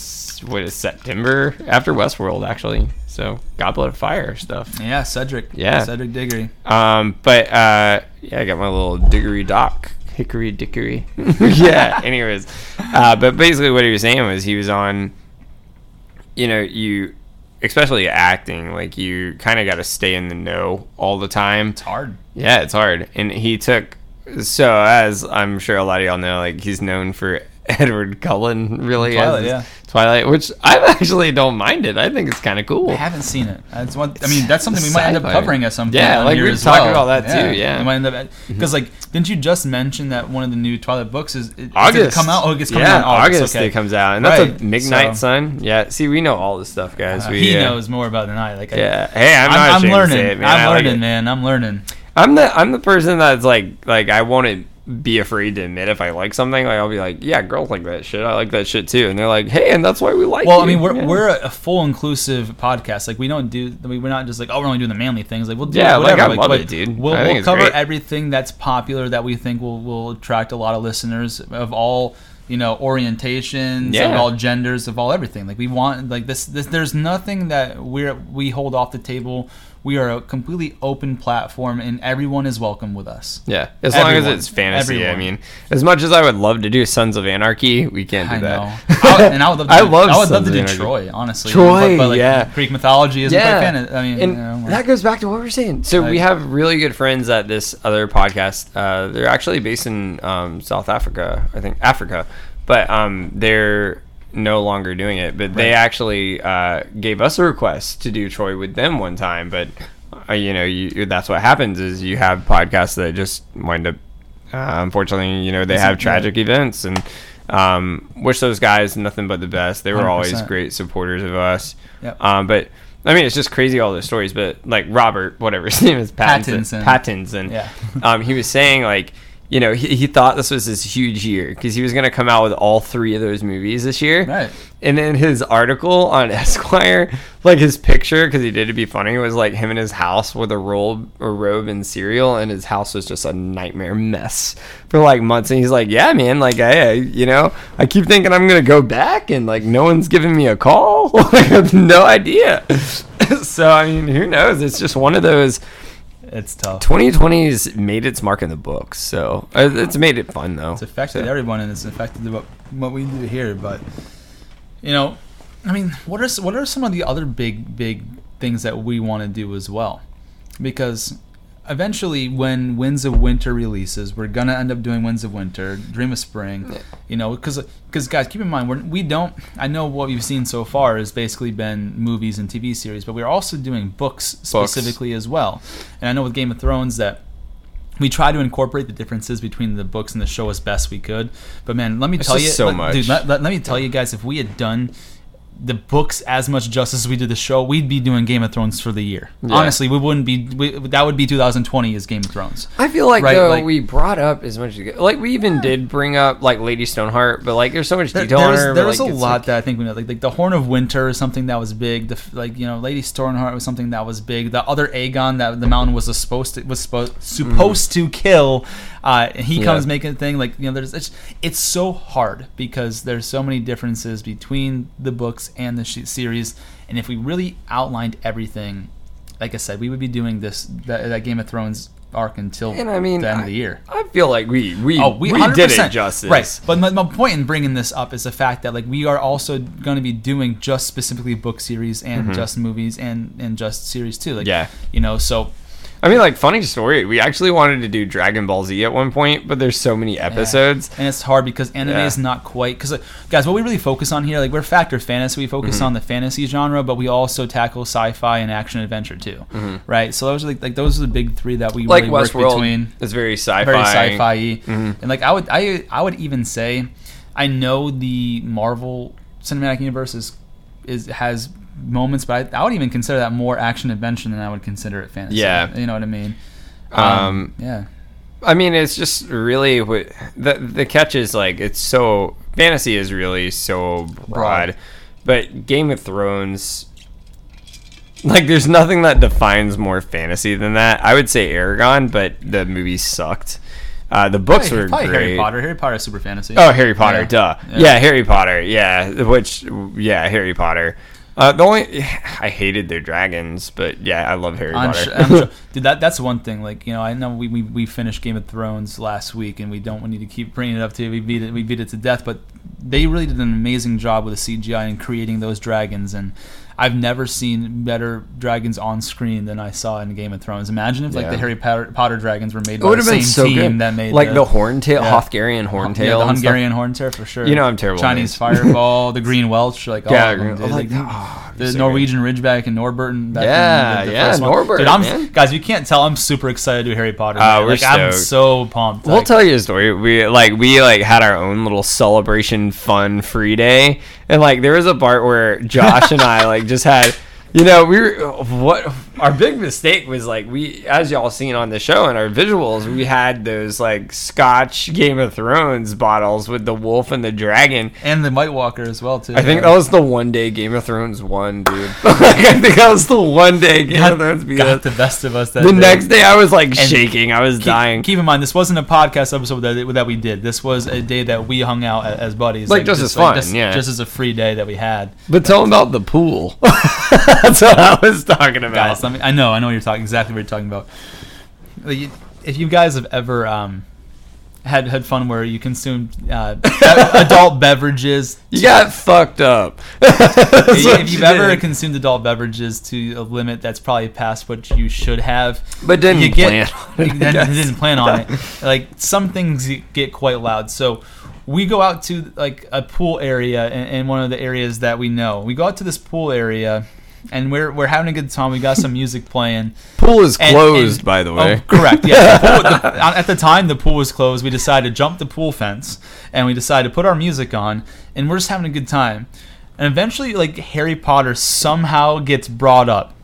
what is September after Westworld, actually. So Goblet of Fire stuff. yeah cedric Yeah. cedric diggory Um, but uh, yeah, I got my little diggory doc. hickory dickory. yeah. Anyways, uh, but basically what he was saying was he was on. You know, you, especially acting, like you kind of got to stay in the know all the time. it's hard Yeah, it's hard. And he took so as I'm sure a lot of y'all know, like he's known for Edward Cullen, really. Twilight, yeah. Twilight, which I actually don't mind it. I think it's kind of cool. I haven't seen it. That's one. I mean, that's something we might end up covering at some point. Yeah, like we were talking well. about that too, yeah. we might end up because like, didn't you just mention that one of the new Twilight books is it, August it come out? Oh, it's coming yeah, out in August. okay. it comes out, and that's Right, a Midnight so- Sun. Yeah, see, we know all this stuff, guys. Uh, we, he uh, knows more about it than I. Like, I- Yeah, hey, I'm I'm, not I'm learning. to say it, man. I I'm like learning, it. man. I'm learning. I'm the I'm the person that's like like I want it be afraid to admit if I like something. Like I'll be like, yeah, girls like that shit. I like that shit too. And they're like, hey, and that's why we like. It. Well, you. I mean, we're, Yeah. we're a full inclusive podcast. Like we don't do, I mean, we're not just like, oh, we're only doing the manly things. Like we'll do Yeah, like, whatever. I love but it, dude. We'll, we'll cover great. everything that's popular that we think will will attract a lot of listeners of all you know orientations, of all genders, of all everything. Like we want like this. this there's nothing that we're we hold off the table. We are a completely open platform, and everyone is welcome with us. Yeah, as long as it's fantasy. I mean, as much as I would love to do Sons of Anarchy, we can't do I that. I and I would love to I do, love I would love to do. Troy, honestly. Troy, but, but, like, yeah. Greek mythology isn't yeah, canon. I mean, and you know, that goes back to what we are saying. So we have really good friends at this other podcast. Uh, they're actually based in um, South Africa, I think Africa, but um, they're no longer doing it. But they actually uh, gave us a request to do Troy with them one time. But uh, you know, you, that's what happens is you have podcasts that just wind up. Uh, unfortunately, you know, they have tragic events, and um, wish those guys nothing but the best. They were always 100%. great supporters of us. Yep. Um, but I mean, it's just crazy all those stories. But like Robert, whatever his name is, Pattinson. Pattinson. Pattinson. Yeah. um, he was saying like, you know, he, he thought this was his huge year because he was going to come out with all three of those movies this year. Right. And then his article on Esquire, like his picture, because he did it to be funny, was like him in his house with a robe or robe and cereal, and his house was just a nightmare mess for like months. And he's like, "Yeah, man, like I, I- you know, I keep thinking I'm gonna go back, and like no one's giving me a call. I have no idea." so I mean, who knows? It's just one of those. It's tough. 2020's made its mark in the books, so uh, it's made it fun though. It's affected So- everyone, and it's affected what what we do here. But you know, I mean, what are what are some of the other big big things that we want to do as well? Because eventually, when Winds of Winter releases, we're gonna end up doing Winds of Winter, Dream of Spring. You know, because because guys, keep in mind we're, we don't. I know what we've seen so far has basically been movies and TV series, but we're also doing books specifically as well. And I know with Game of Thrones that we try to incorporate the differences between the books and the show as best we could. But man, let me It's tell you, so let, much. dude. Let, let, let me tell you guys, if we had done the books as much justice as we did the show, we'd be doing Game of Thrones for the year. Yeah. Honestly, we wouldn't be. We, that would be 2020 as Game of Thrones. I feel like Right, though like- we brought up as much as like we even did bring up like Lady Stoneheart, but like there's so much There, detail there's her. but, like, a lot like- that I think we know. Like, like the Horn of Winter is something that was big. The like you know Lady Stoneheart was something that was big. The other Aegon that the Mountain was supposed to was supposed supposed to kill. Uh, he Yeah. comes making a thing like you know there's it's it's so hard because there's so many differences between the books and the sh- series. And if we really outlined everything, like I said, we would be doing this that, that Game of Thrones arc until And I mean, the end I, of the year. I feel like we we Oh, we, we 100%. did it justice. Right. But my, my point in bringing this up is the fact that like we are also going to be doing just specifically book series and just movies and and just series too. Like Mm-hmm. Yeah. you know, so I mean, like funny story. We actually wanted to do Dragon Ball Z at one point, but there's so many episodes. and it's hard because anime Yeah. is not quite because guys, what we really focus on here, like we're factor fantasy, we focus Mm-hmm. on the fantasy genre, but we also tackle sci-fi and action adventure too, right? So those are like, like those are the big three that we Mm-hmm. Like really work between. is very sci-fi. very sci-fi Mhm. and like I would I I would even say I know the Marvel Cinematic Universe is is has moments, but I, I would even consider that more action adventure than I would consider it fantasy. Yeah. you know what I mean. Um, yeah, I mean, it's just really what the the catch is like. It's so fantasy is really so broad, but Game of Thrones, like, there's nothing that defines more fantasy than that. I would say Eragon, but the movie sucked. Uh, the books probably, were probably great. Harry Potter. Harry Potter is super fantasy. Oh, Harry Potter, Yeah. duh. Yeah. Yeah. Harry Potter, yeah. Which, yeah, Harry Potter. Uh, the only I hated their dragons, but yeah, I love Harry I'm Potter. sure, I'm sure- dude, that that's one thing. Like you know, I know we, we, we finished Game of Thrones last week, and we don't need to keep bringing it up to. you. We beat it we beat it to death, but they really did an amazing job with the CGI and creating those dragons. And I've never seen better dragons on screen than I saw in Game of Thrones. Imagine if like Yeah. the Harry Potter, Potter dragons were made by the same so team good. that made like the, the horntail, yeah. Hofgarian horntail, yeah, the. Hungarian horntail for sure. You know I'm terrible Chinese fireball, the green welch, like all Yeah, of them, green- dude. like, oh, the so good. Norwegian Ridgeback and Norburton. That Yeah, thing, the, the yeah. Norbert, Dude, I'm, man. guys, you can't tell. I'm super excited to do Harry Potter. Uh, like, I'm so pumped. We'll Like, tell you a story. We like we like had our own little celebration, fun, free day, and like there was a part where Josh and I like just had, you know, we were what our big mistake was like we, as y'all seen on the show and our visuals, we had those like Scotch Game of Thrones bottles with the wolf and the dragon. and the White Walker as well too. I think that was the one day Game of Thrones won, dude. like, I think that was the one day Game got, of Thrones beat got us. the best of us. That The day. next day, I was like And shaking. I was Keep, dying. keep in mind, this wasn't a podcast episode that, that we did. This was a day that we hung out as buddies, Like, just as fun, just, yeah. just as a free day that we had. But tell them about the pool. That's what I was talking about. Guys, let me, I know, I know what you're talking exactly what you're talking about. Like, If you guys have ever um, had had fun where you consumed uh, adult beverages, you got fucked up. That's what if you've you ever did. consumed adult beverages to a limit that's probably past what you should have, But didn't you plan on it, I then- guess. didn't plan on it. Like some things get quite loud. So we go out to like a pool area in, in one of the areas that we know. We go out to this pool area, and we're we're having a good time. We got some music playing. pool is And- closed, and- by the way. Oh, correct. Yeah. The pool, the, uh, at the time, the pool was closed. We decided to jump the pool fence, and we decided to put our music on, and we're just having a good time. And eventually, like Harry Potter somehow gets brought up,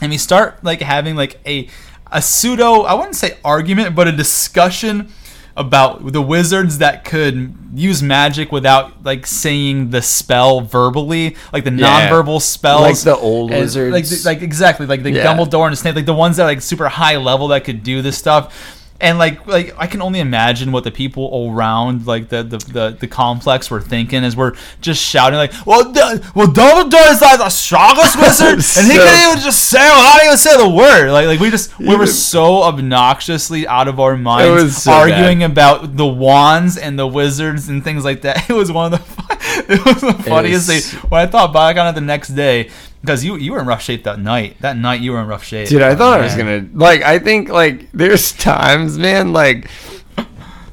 and we start like having like a a pseudo I wouldn't say argument, but a discussion about the wizards that could use magic without like saying the spell verbally, like the Yeah. nonverbal spells, Like the old And, wizards. like like exactly like the Yeah. Dumbledore and Snape, like the ones that are like super high level that could do this stuff. And like like I can only imagine what the people around like the the, the, the complex were thinking as we're just shouting like, well, D- well, Dumbledore is like the strongest wizard, and he So- can even just say, do you say the word? Like like we just we were so obnoxiously out of our minds so arguing about the wands and the wizards and things like that. It was one of the it was the funniest was- thing. When I thought back on it the next day, because you you were in rough shape that night. That night you were in rough shape. Dude, I thought I was gonna like. I think like there's times, man. Like,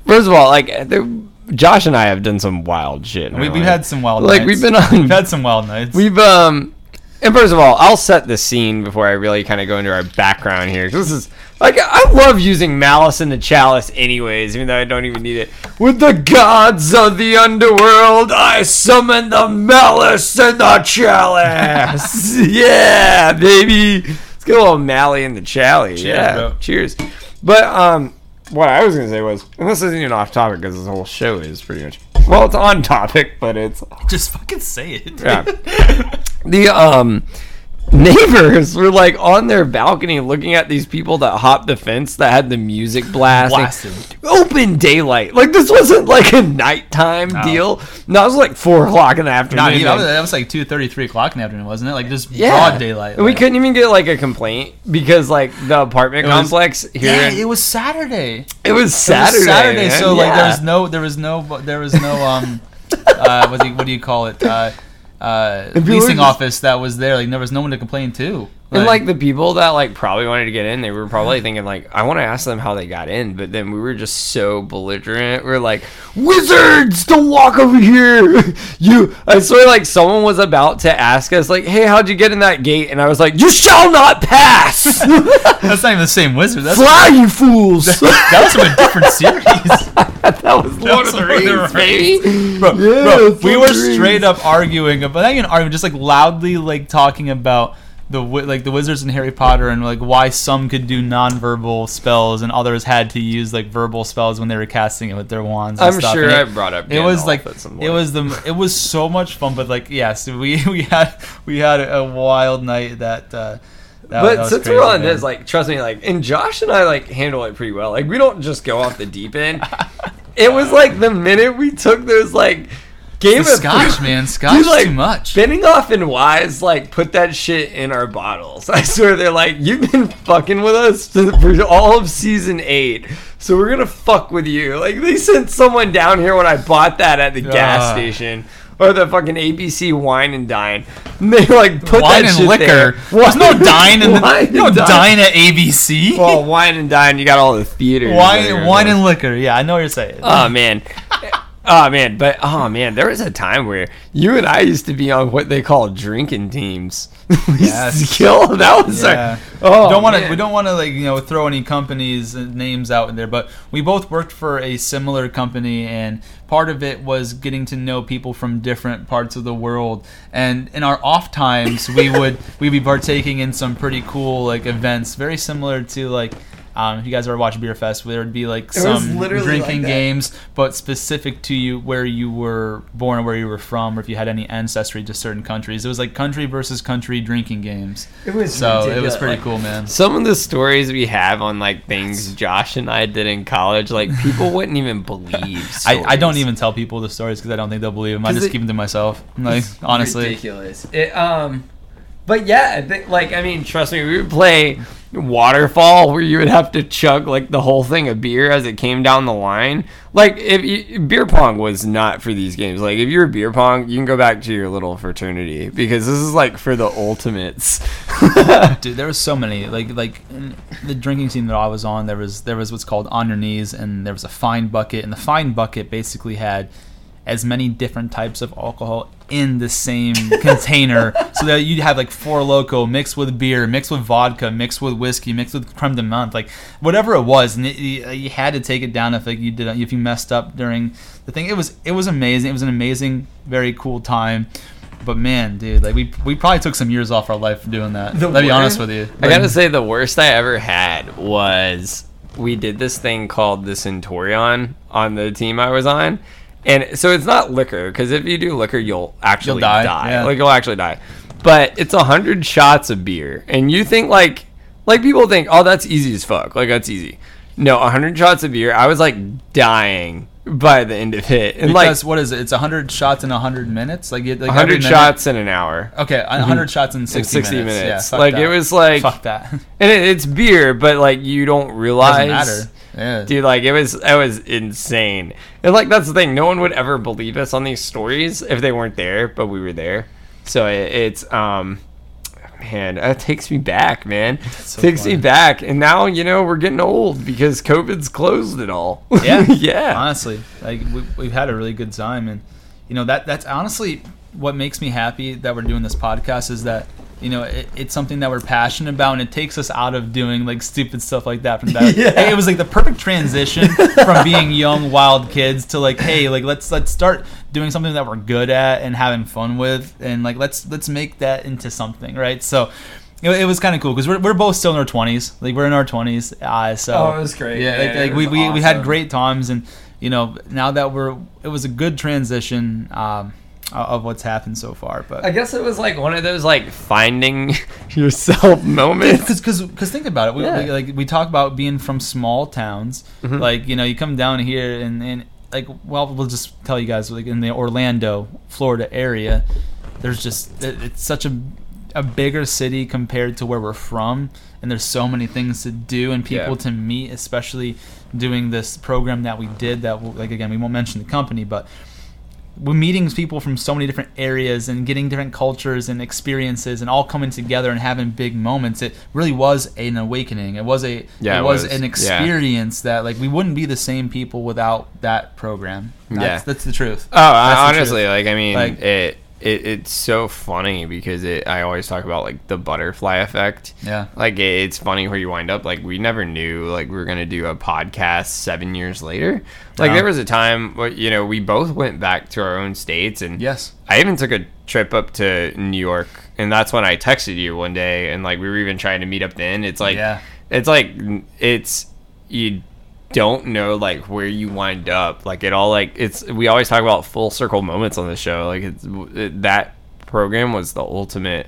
first of all, like there, Josh and I have done some wild shit. We, we've life. had some wild like nights. we've been on. We've had some wild nights. We've um, and first of all, I'll set the scene before I really kind of go into our background here. This is like I love using malice in the chalice, anyways, even though I don't even need it. With the gods of the underworld, I summon the malice in the chalice. yeah, baby. Let's get a little Mally in the chalice. Cheers, yeah, bro. cheers. But um, what I was gonna say was, and this isn't even off topic because this whole show is pretty much. Well, it's on topic, but it's just fucking say it. yeah. the um neighbors were like on their balcony looking at these people that hopped the fence that had the music blasting. Open daylight. Like this wasn't like a nighttime deal. No, it was like four o'clock in the afternoon. Not even. That Like, was, that was like two thirty, three o'clock in the afternoon, wasn't it? Like just yeah. broad daylight. And we couldn't even get like a complaint because like the apartment was- complex here Yeah, it was Saturday. it was It was Saturday. Saturday, man. so like there was no, there was no, there was no um, uh, what do you, what do you call it? Uh, uh, leasing just- office that was there. Like there was no one to complain to. And like the people that like probably wanted to get in, they were probably thinking like, I want to ask them how they got in, but then we were just so belligerent. We are like, wizards, don't walk over here. You, I swear, like someone was about to ask us like, hey, how'd you get in that gate? And I was like, you shall not pass. that's not even the same wizard. That's Fly, you fools. that was from a different series. that was Lord of the Lord Rings, baby. bro, Yeah, bro, we were of Rings. straight up arguing about not even arguing, just like loudly like talking about the like the wizards in Harry Potter and like why some could do non-verbal spells and others had to use like verbal spells when they were casting it with their wands. And I'm stuff. sure And I it, brought up. it was like at it was the it was so much fun, but like yes, we we had we had a wild night that. Uh, that, but that since crazy, we're on man. this, like, trust me, like, and Josh and I like handle it pretty well. Like, we don't just go off the deep end. it was like the minute we took those like game the of scotch, man, scotch like, too much. Benioff and Weiss like put that shit in our bottles. I swear they're like, you've been fucking with us for all of season eight, so we're gonna fuck with you. Like they sent someone down here when I bought that at the gas Ah. station. Or the fucking ABC wine and dine. And they like put wine that and liquor. there. There's no dine in the, Wine and dine. dine at ABC. Well, wine and dine, you got all the theaters. wine, wine and liquor. Yeah, I know what you're saying. Oh man. Oh man, but oh man, there was a time where you and I used to be on what they call drinking teams. Yes. kill. That was Yeah. our. Oh, don't want to. We don't want to like you know throw any companies' uh, names out in there, but we both worked for a similar company, and part of it was getting to know people from different parts of the world. And in our off times, we would we'd be partaking in some pretty cool like events, very similar to like. Um, if you guys ever watch Beer Fest, there would be like was some drinking like games, but specific to you where you were born or where you were from, or if you had any ancestry to certain countries. It was like country versus country drinking games. It was So it was pretty Like, cool, man. Some of the stories we have on like things Josh and I did in college, like people wouldn't even believe. I, I don't even tell people the stories because I don't think they'll believe them. I 'Cause just it- keep them to myself. Like honestly, ridiculous. It, um, but yeah, like I mean, trust me, we would play waterfall where you would have to chug like the whole thing of beer as it came down the line. Like if you, beer pong was not for these games. Like if you're beer pong, you can go back to your little fraternity because this is like for the ultimates. dude, there was so many. Like like the drinking team that I was on, there was there was what's called on your knees, and there was a fine bucket, and the fine bucket basically had as many different types of alcohol in the same container so that you'd have like four loko mixed with beer mixed with vodka mixed with whiskey mixed with creme de menthe like whatever it was and it, you, uh, you had to take it down if like you did if you messed up during the thing. It was it was amazing. It was an amazing very cool time. But man dude like we we probably took some years off our life doing that The I'll be honest with you. I gotta say, the worst I ever had was we did this thing called the Centurion on the team I was on. And so it's not liquor, because if you do liquor, you'll actually You'll die, die. yeah. Like, you'll actually die. But it's a hundred shots of beer. And you think, like, like people think, oh, that's easy as fuck. Like, that's easy. No, a hundred shots of beer. I was like dying by the end of it. And because like, what is it? It's hundred shots in hundred minutes. Like, like a hundred shots in an hour. Okay, a mm-hmm. hundred shots in In sixty, minutes. minutes. Yeah, like, that. it was like, fuck that. and it, it's beer, but like, you don't realize. Doesn't matter. Yeah. Dude, like it was, it was insane, and like that's the thing. No one would ever believe us on these stories if they weren't there, but we were there. So it, it's, um, man, that takes me back, man. so takes me back, and now you know we're getting old because COVID's closed it all. Yeah, yeah. Honestly, like we, we've had a really good time, and you know that that's honestly what makes me happy that we're doing this podcast is that you know it, it's something that we're passionate about, and it takes us out of doing like stupid stuff like that. From that, Yeah. it was like the perfect transition from being young wild kids to like, hey, like let's let's start doing something that we're good at and having fun with, and like let's let's make that into something, right? So. It, it was kind of cool because we're, we're both still in our 20s like we're in our 20s uh, so Oh, it was great, yeah man. like, like we, was we, we had great times and you know now that we're it was a good transition um, of what's happened so far but I guess it was like one of those like finding yourself moments. because because think about it we, Yeah. we, like we talk about being from small towns Mhm. like you know you come down here and, and like well we'll just tell you guys like in the orlando florida area there's just it, it's such a a bigger city compared to where we're from and there's so many things to do and people Yeah. to meet especially doing this program that we did that like again we won't mention the company but meeting people from so many different areas and getting different cultures and experiences and all coming together and having big moments it really was an awakening it was a Yeah, it, it was, was. an Yeah. experience that like we wouldn't be the same people without that program that's, Yeah. that's the truth Oh, That's honestly, truth. like I mean, Like- it, it it's so funny because it. I always talk about like the butterfly effect. yeah Like it, it's funny where you wind up. Like we never knew like we were gonna do a podcast seven years later. Like there was a time, where, you know, we both went back to our own states, and yes I even took a trip up to New York, and that's when I texted you one day, and like we were even trying to meet up then. It's like, Yeah. it's like it's you don't know like where you wind up. Like it all like it's we always talk about full circle moments on the show. Like it's it, that program was the ultimate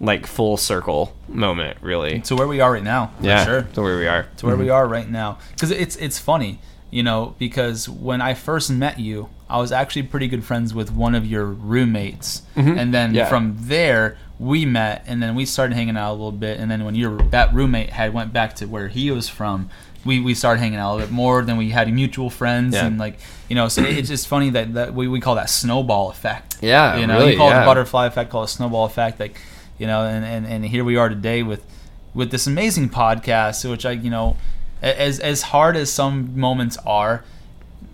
like full circle moment, really. to where we are right now yeah, sure to where we are. to where we are right now because it's it's funny you know because when i first met you i was actually pretty good friends with one of your roommates Mhm. and then Yeah. from there we met and then we started hanging out a little bit and then when your that roommate had went back to where he was from we, we started hanging out a little bit more then we had mutual friends Yeah. and like you know so it's just funny that, that we, we call that snowball effect Yeah, you know really, you call it yeah. the butterfly effect call it snowball effect like you know and, and, and here we are today with with this amazing podcast which i you know as as hard as some moments are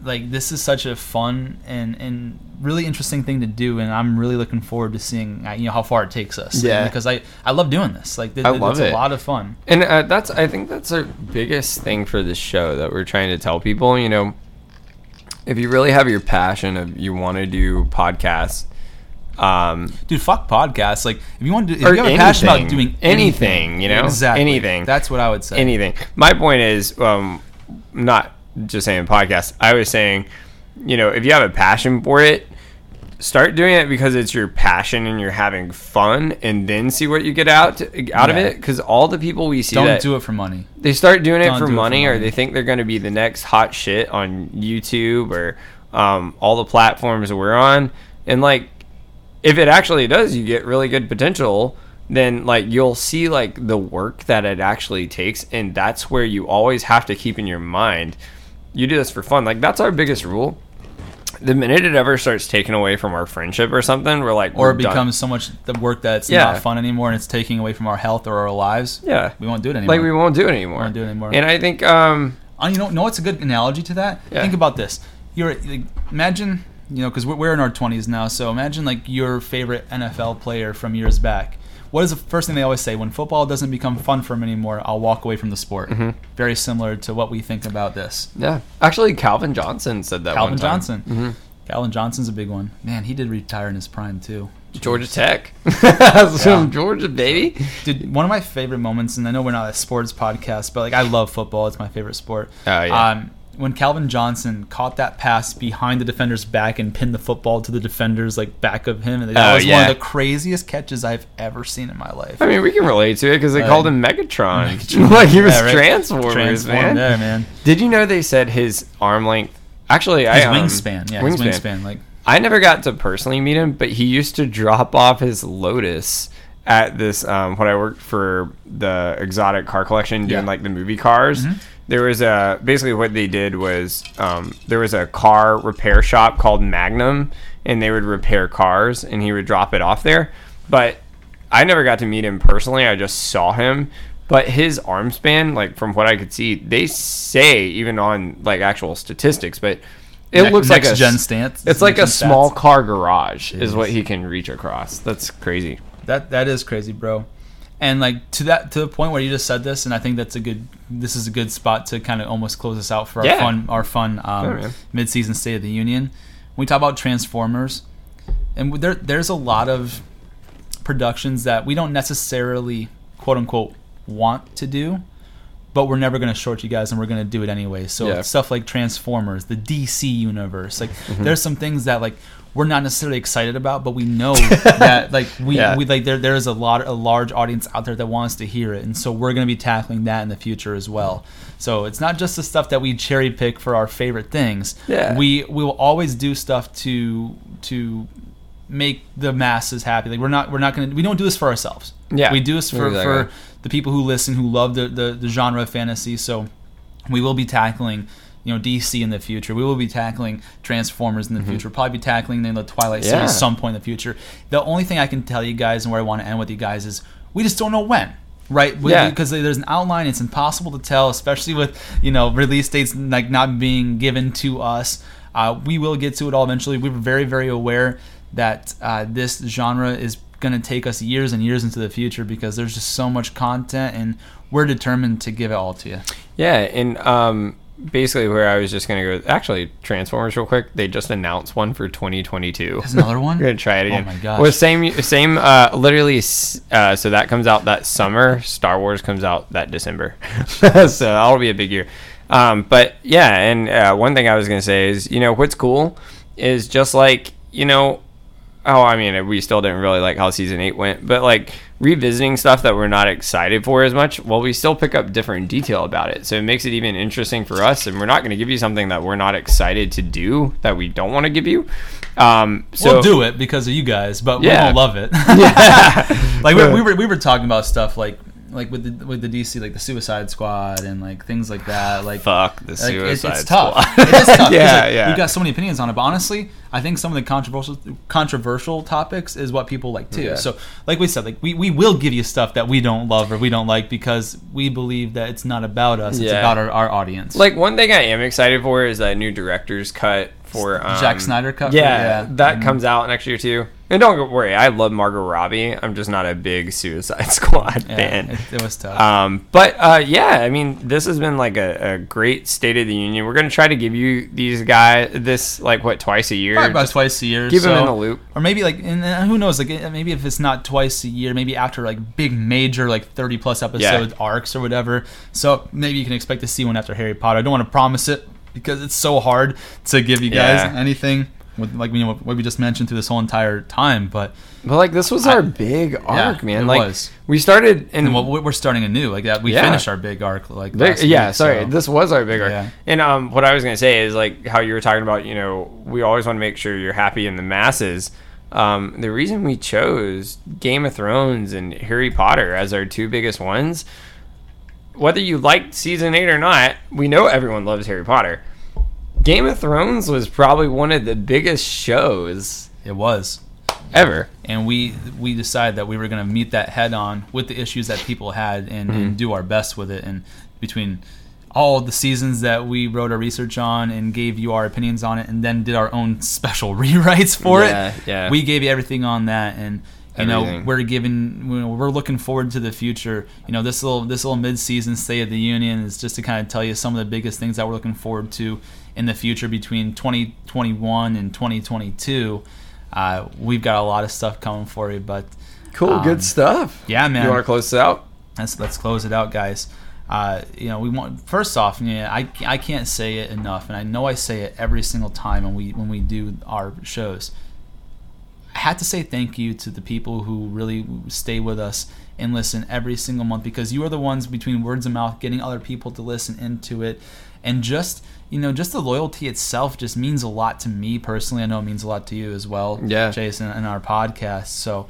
like this is such a fun and and really interesting thing to do, and I'm really looking forward to seeing uh, you know how far it takes us. Yeah. because I I love doing this. Like th- I love it's it. a lot of fun. And uh, that's I think that's our biggest thing for this show that we're trying to tell people. You know, if you really have your passion of you want to do podcasts, um, Dude, fuck podcasts. Like if you want to, do, if you have a passion about anything. doing Anything, you know? exactly Anything. That's what I would say. anything. My point is, um, not just saying podcast. I was saying, you know, if you have a passion for it, start doing it because it's your passion and you're having fun, and then see what you get out out of it. Because all the people we see Don't that do it for money. they start doing it Don't for do it for money, or they think they're going to be the next hot shit on YouTube or um, all the platforms we're on, and like if it actually does, you get really good potential. Then like you'll see like the work that it actually takes, and that's where you always have to keep in your mind. You do this for fun. Like that's our biggest rule. The minute it ever starts taking away from our friendship or something, we're like, Or we're it done. becomes so much the work that's Yeah. not fun anymore, and it's taking away from our health or our lives. yeah, we won't do it anymore. like we won't do it anymore. Won't do it anymore. And I think um, Uh, you know, know what's a good analogy to that? Yeah. Think about this. You're like, imagine, you know, because we're, we're in our 20s now. So imagine like your favorite NFL player from years back. What is the first thing they always say when football doesn't become fun for him anymore? I'll walk away from the sport. Mm-hmm. Very similar to what we think about this. yeah, actually, Calvin Johnson said that. Calvin one time. Johnson. hmm Calvin Johnson's a big one. Man, he did retire in his prime too. Georgia Tech. Yeah. from Georgia, baby. Dude, one of my favorite moments, and I know we're not a sports podcast, but like I love football. It's my favorite sport. Oh, yeah. Um, when Calvin Johnson caught that pass behind the defender's back and pinned the football to the defender's like back of him, and that Oh, was one of the craziest catches I've ever seen in my life. I mean, we can relate to it because they called him Megatron. Megatron. like he was Yeah, right. Transformers, Transformed man. there, man. Did you know they said his arm length? Actually, His I um, wingspan, yeah, his wingspan. Like I never got to personally meet him, but he used to drop off his Lotus at this um, when I worked for the exotic car collection doing Yeah. like the movie cars. Mhm. There was a basically what they did was um, there was a car repair shop called Magnum, and they would repair cars, and he would drop it off there. But I never got to meet him personally. I just saw him. But his arm span, like from what I could see, they say even on like actual statistics, but it Next- looks like a gen stance. It's like a next small stats. car garage is Jeez. what he can reach across. That's crazy. That that is crazy, bro. And like to that to the point where you just said this, and I think that's a good. This is a good spot to kind of almost close us out for our Yeah. fun our fun um, man. mid season State of the Union. When we talk about Transformers, and there there's a lot of productions that we don't necessarily quote unquote want to do, but we're never going to short you guys, and we're going to do it anyway. So Yeah. stuff like Transformers, the DC universe, like Mm-hmm. there's some things that like we're not necessarily excited about, but we know that like we, Yeah. we like there there is a lot a large audience out there that wants to hear it, and so we're going to be tackling that in the future as well. So it's not just the stuff that we cherry pick for our favorite things. Yeah. we we will always do stuff to to make the masses happy. Like we're not we're not gonna we don't do this for ourselves. Yeah. we do this for Exactly. for the people who listen who love the, the the genre of fantasy. So we will be tackling you know DC in the future. We will be tackling Transformers in the future. We'll probably be tackling the Twilight Mm-hmm. Yeah. series some point in the future. The only thing I can tell you guys and where I want to end with you guys is we just don't know when. Right, We- Yeah. because there's an outline. It's impossible to tell, especially with you know release dates like not being given to us. Uh, we will get to it all eventually. We were very, very aware that uh, this genre is going to take us years and years into the future because there's just so much content, and we're determined to give it all to you. Yeah, and um, basically where I was just gonna go. Actually, Transformers, real quick. They just announced one for 2022. There's another one. We're gonna try it again. Oh again. my gosh. Well, same, same. Uh, literally, uh, so that comes out that summer. Star Wars comes out that December. so that'll be a big year. Um, but yeah, and uh, one thing I was gonna say is, you know, what's cool is just like, you know, oh, I mean, we still didn't really like how season eight went, but like revisiting stuff that we're not excited for as much, well, we still pick up different detail about it. So it makes it even interesting for us, and we're not going to give you something that we're not excited to do that we don't want to give you. Um, so we'll do it because of you guys, but Yeah. we won't love it. Yeah. like we, we were we were talking about stuff like like with the with the DC like the Suicide Squad and like things like that. Like Fuck the like, Suicide it, it's tough. Squad. it is tough. yeah, like, yeah. We've got so many opinions on it, but honestly, I think some of the controversial controversial topics is what people like too. Yeah. So, like we said, like we, we will give you stuff that we don't love or we don't like because we believe that it's not about us; it's about our, our audience. Like one thing I am excited for is that new director's cut for um, Zack Snyder cut Yeah, yeah. that Mhm. comes out next year too. And don't worry, I love Margot Robbie. I'm just not a big Suicide Squad yeah, fan. it, it was tough. Um, but uh, yeah, I mean, this has been like a, a great State of the Union. We're gonna try to give you these guys this like what twice a year. Probably about twice a year. Keep them so- in the loop. or maybe like and who knows like maybe if it's not twice a year maybe after like big major like 30 plus episode arcs or whatever so maybe you can expect to see one after harry potter i don't want to promise it because it's so hard to give you guys Yeah. anything with like you know what we just mentioned through this whole entire time but But like this was I- our big arc, man. it Like was. we started and and well, we- we're starting anew like that we Yeah. finished our big arc like Big- yeah, week, sorry. so- This was our big arc. Yeah. And um, what I was gonna say is like how you were talking about. You know, we always want to make sure you're happy in the masses. Um, the reason we chose Game of Thrones and Harry Potter as our two biggest ones, whether you liked season eight or not, we know everyone loves Harry Potter. Game of Thrones was probably one of the biggest shows it was ever. and we we decided that we were going to meet that head on with the issues that people had and, Mm-hmm. and do our best with it and between all the seasons that we wrote our research on and gave you our opinions on it and then did our own special rewrites for Yeah, it yeah. we gave you everything on that and you know Everything. we're giving you know, we're looking forward to the future you know this little this little mid-season state of the union is just to kind of tell you some of the biggest things that we're looking forward to in the future between 2021 and 2022 uh, we've got a lot of stuff coming for you but Cool, Um, good stuff. yeah man You want to close it out? let's let's close it out, guys. Uh, you know, we want first off, yeah, I, I can't say it enough, and I know I say it every single time when we when we do our shows. I had to say thank you to the people who really stay with us and listen every single month because you are the ones between words of mouth getting other people to listen into it, and just you know just the loyalty itself just means a lot to me personally. I know it means a lot to you as well, Yeah. Jason, and our podcast. So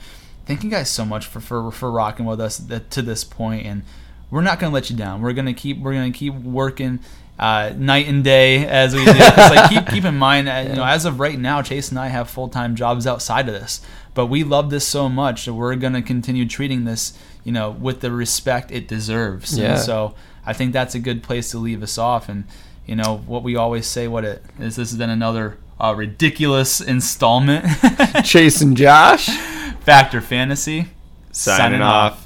thank you guys so much for for, for rocking with us to this point and we're not going to let you down we're going to keep we're going to keep working uh, night and day as we do like keep keep in mind uh, you know as of right now chase and i have full-time jobs outside of this but we love this so much that we're going to continue treating this you know with the respect it deserves Yeah. and so i think that's a good place to leave us off and you know what we always say what it is this has been another uh, ridiculous installment Chase and Josh Factor Fantasy. signing off.